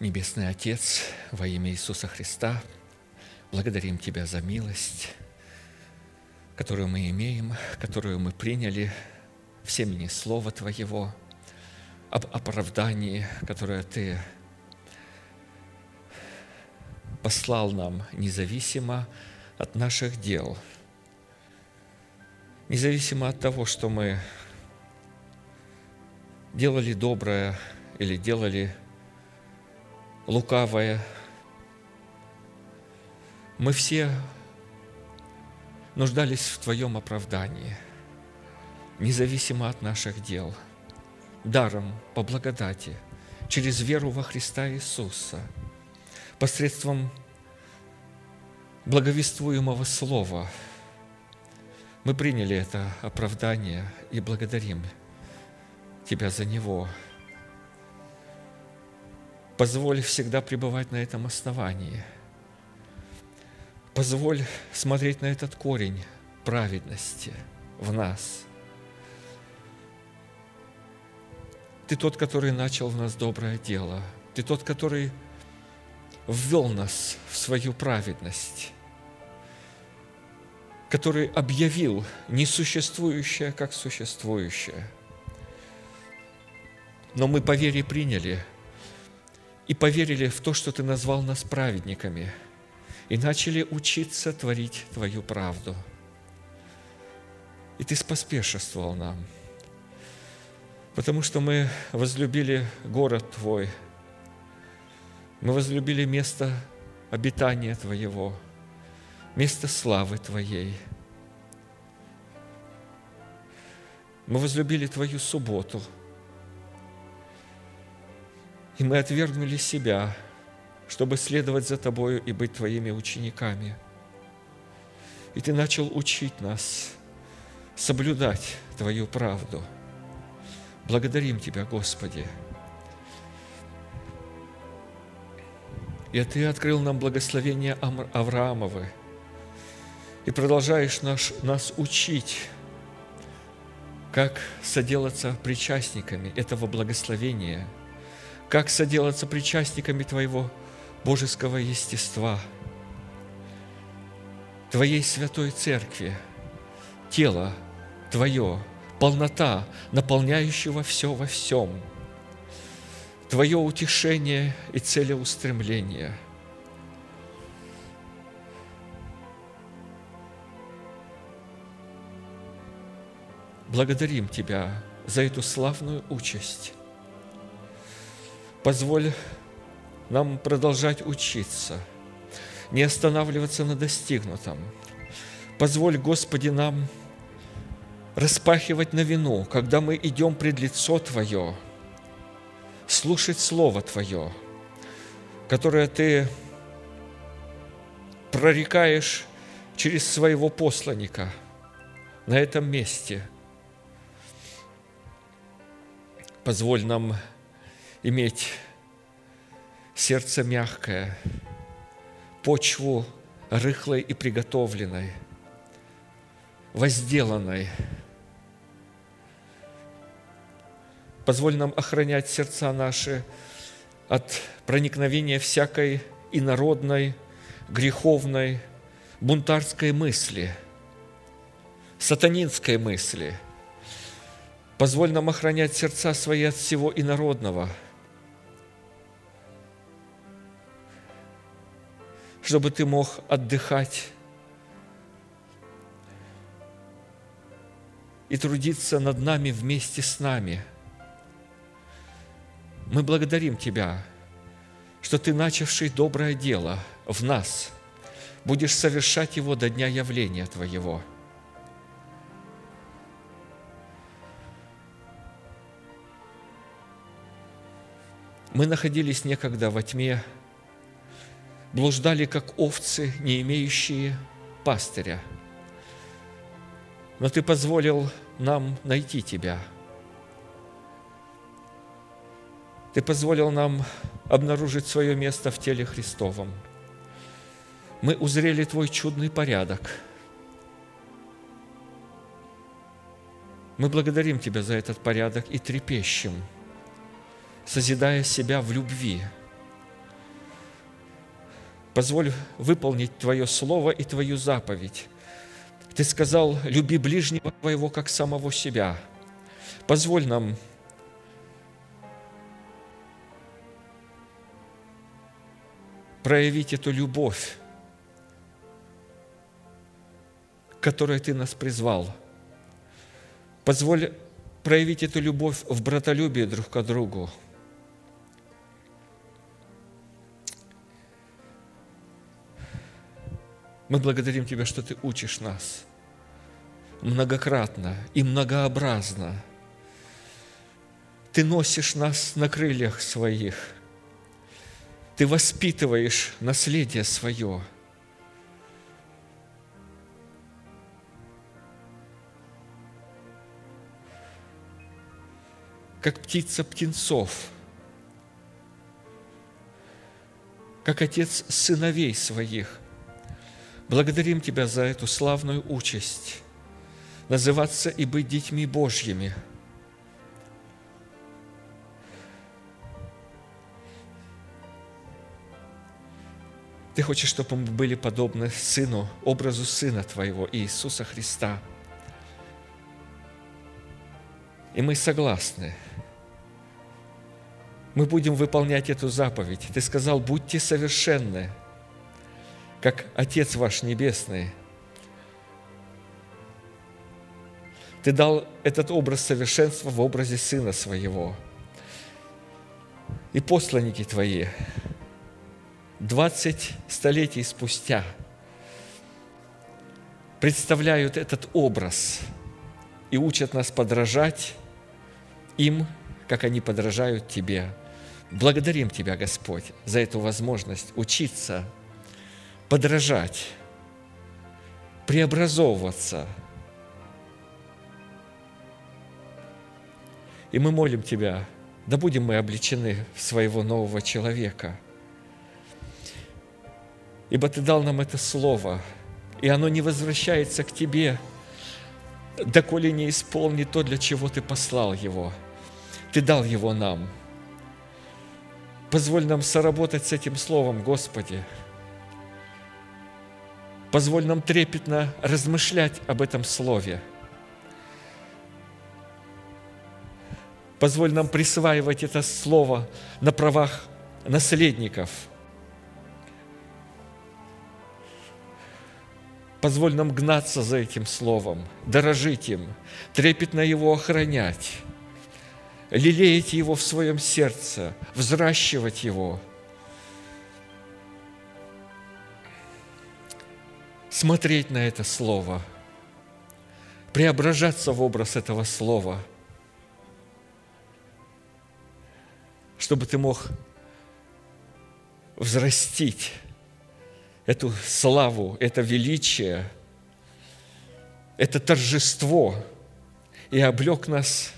Небесный Отец, во имя Иисуса Христа – благодарим Тебя за милость, которую мы имеем, которую мы приняли в семени Слова Твоего, об оправдании, которое Ты послал нам независимо от наших дел, независимо от того, что мы делали доброе или делали лукавое. Мы все нуждались в Твоем оправдании, независимо от наших дел, даром, по благодати, через веру во Христа Иисуса, посредством благовествуемого Слова. Мы приняли это оправдание и благодарим Тебя за него. Позволь всегда пребывать на этом основании. Позволь смотреть на этот корень праведности в нас. Ты тот, который начал в нас доброе дело. Ты тот, который ввел нас в свою праведность, который объявил несуществующее как существующее – но мы по вере приняли и поверили в то, что Ты назвал нас праведниками, и начали учиться творить Твою правду. И Ты споспешествовал нам, потому что мы возлюбили город Твой, мы возлюбили место обитания Твоего, место славы Твоей. Мы возлюбили Твою субботу – и мы отвергнули себя, чтобы следовать за Тобою и быть Твоими учениками. И Ты начал учить нас соблюдать Твою правду. Благодарим Тебя, Господи. И Ты открыл нам благословение Авраамовы и продолжаешь наш, нас учить, как соделаться причастниками этого благословения – как соделаться причастниками Твоего божеского естества, Твоей святой церкви, тело Твое, полнота, наполняющего все во всем, Твое утешение и целеустремление. Благодарим Тебя за эту славную участь, Позволь нам продолжать учиться, не останавливаться на достигнутом. Позволь, Господи, нам распахивать на вину, когда мы идем пред лицо Твое, слушать Слово Твое, которое Ты прорекаешь через своего посланника на этом месте. Позволь нам иметь сердце мягкое, почву рыхлой и приготовленной, возделанной. Позволь нам охранять сердца наши от проникновения всякой инородной, греховной, бунтарской мысли, сатанинской мысли. Позволь нам охранять сердца свои от всего инородного – чтобы ты мог отдыхать и трудиться над нами вместе с нами. Мы благодарим Тебя, что Ты, начавший доброе дело в нас, будешь совершать его до дня явления Твоего. Мы находились некогда во тьме, блуждали, как овцы, не имеющие пастыря. Но Ты позволил нам найти Тебя. Ты позволил нам обнаружить свое место в теле Христовом. Мы узрели Твой чудный порядок. Мы благодарим Тебя за этот порядок и трепещем, созидая себя в любви – Позволь выполнить Твое Слово и Твою заповедь. Ты сказал, люби ближнего Твоего, как самого себя. Позволь нам проявить эту любовь, которой Ты нас призвал. Позволь проявить эту любовь в братолюбии друг к другу. Мы благодарим Тебя, что Ты учишь нас многократно и многообразно. Ты носишь нас на крыльях своих. Ты воспитываешь наследие свое – как птица птенцов, как отец сыновей своих. Благодарим Тебя за эту славную участь называться и быть детьми Божьими. Ты хочешь, чтобы мы были подобны Сыну, образу Сына Твоего, Иисуса Христа. И мы согласны – мы будем выполнять эту заповедь. Ты сказал, будьте совершенны, как Отец ваш Небесный. Ты дал этот образ совершенства в образе Сына Своего. И посланники Твои, 20 столетий спустя, представляют этот образ и учат нас подражать им, как они подражают Тебе – Благодарим Тебя, Господь, за эту возможность учиться, подражать, преобразовываться. И мы молим Тебя, да будем мы обличены в своего нового человека. Ибо Ты дал нам это слово, и оно не возвращается к Тебе, доколе не исполнит то, для чего Ты послал его. Ты дал его нам – Позволь нам соработать с этим Словом, Господи. Позволь нам трепетно размышлять об этом Слове. Позволь нам присваивать это Слово на правах наследников. Позволь нам гнаться за этим Словом, дорожить им, трепетно его охранять лелеять его в своем сердце, взращивать его, смотреть на это Слово, преображаться в образ этого Слова, чтобы ты мог взрастить эту славу, это величие, это торжество и облег нас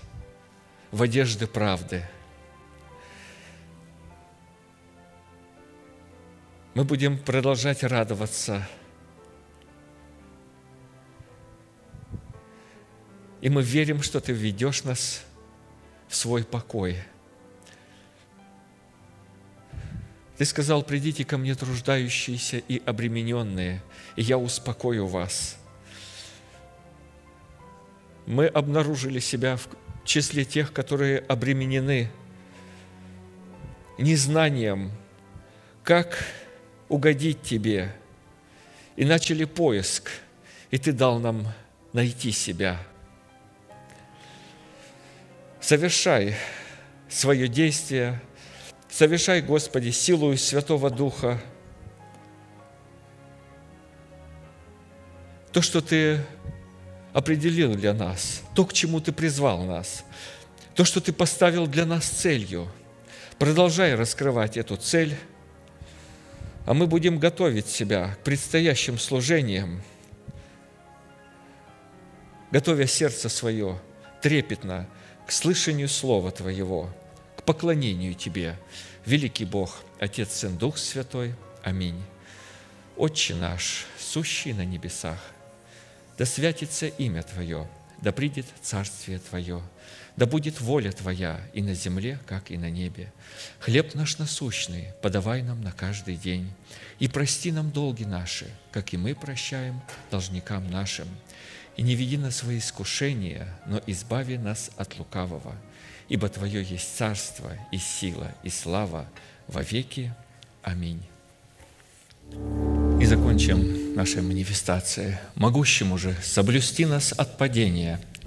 в одежды правды. Мы будем продолжать радоваться. И мы верим, что Ты ведешь нас в свой покой. Ты сказал, придите ко мне труждающиеся и обремененные, и я успокою вас. Мы обнаружили себя в числе тех, которые обременены незнанием, как угодить Тебе, и начали поиск, и Ты дал нам найти себя. Совершай свое действие, совершай, Господи, силу Святого Духа, то, что Ты определил для нас, то, к чему Ты призвал нас, то, что Ты поставил для нас целью. Продолжай раскрывать эту цель, а мы будем готовить себя к предстоящим служениям, готовя сердце свое трепетно к слышанию Слова Твоего, к поклонению Тебе, великий Бог, Отец, Сын, Дух Святой. Аминь. Отче наш, сущий на небесах – да святится имя Твое, да придет Царствие Твое, да будет воля Твоя и на земле, как и на небе. Хлеб наш насущный подавай нам на каждый день, и прости нам долги наши, как и мы прощаем должникам нашим. И не веди нас свои искушения, но избави нас от лукавого, ибо Твое есть царство и сила и слава во веки. Аминь. И закончим нашей манифестацией. Могущему же соблюсти нас от падения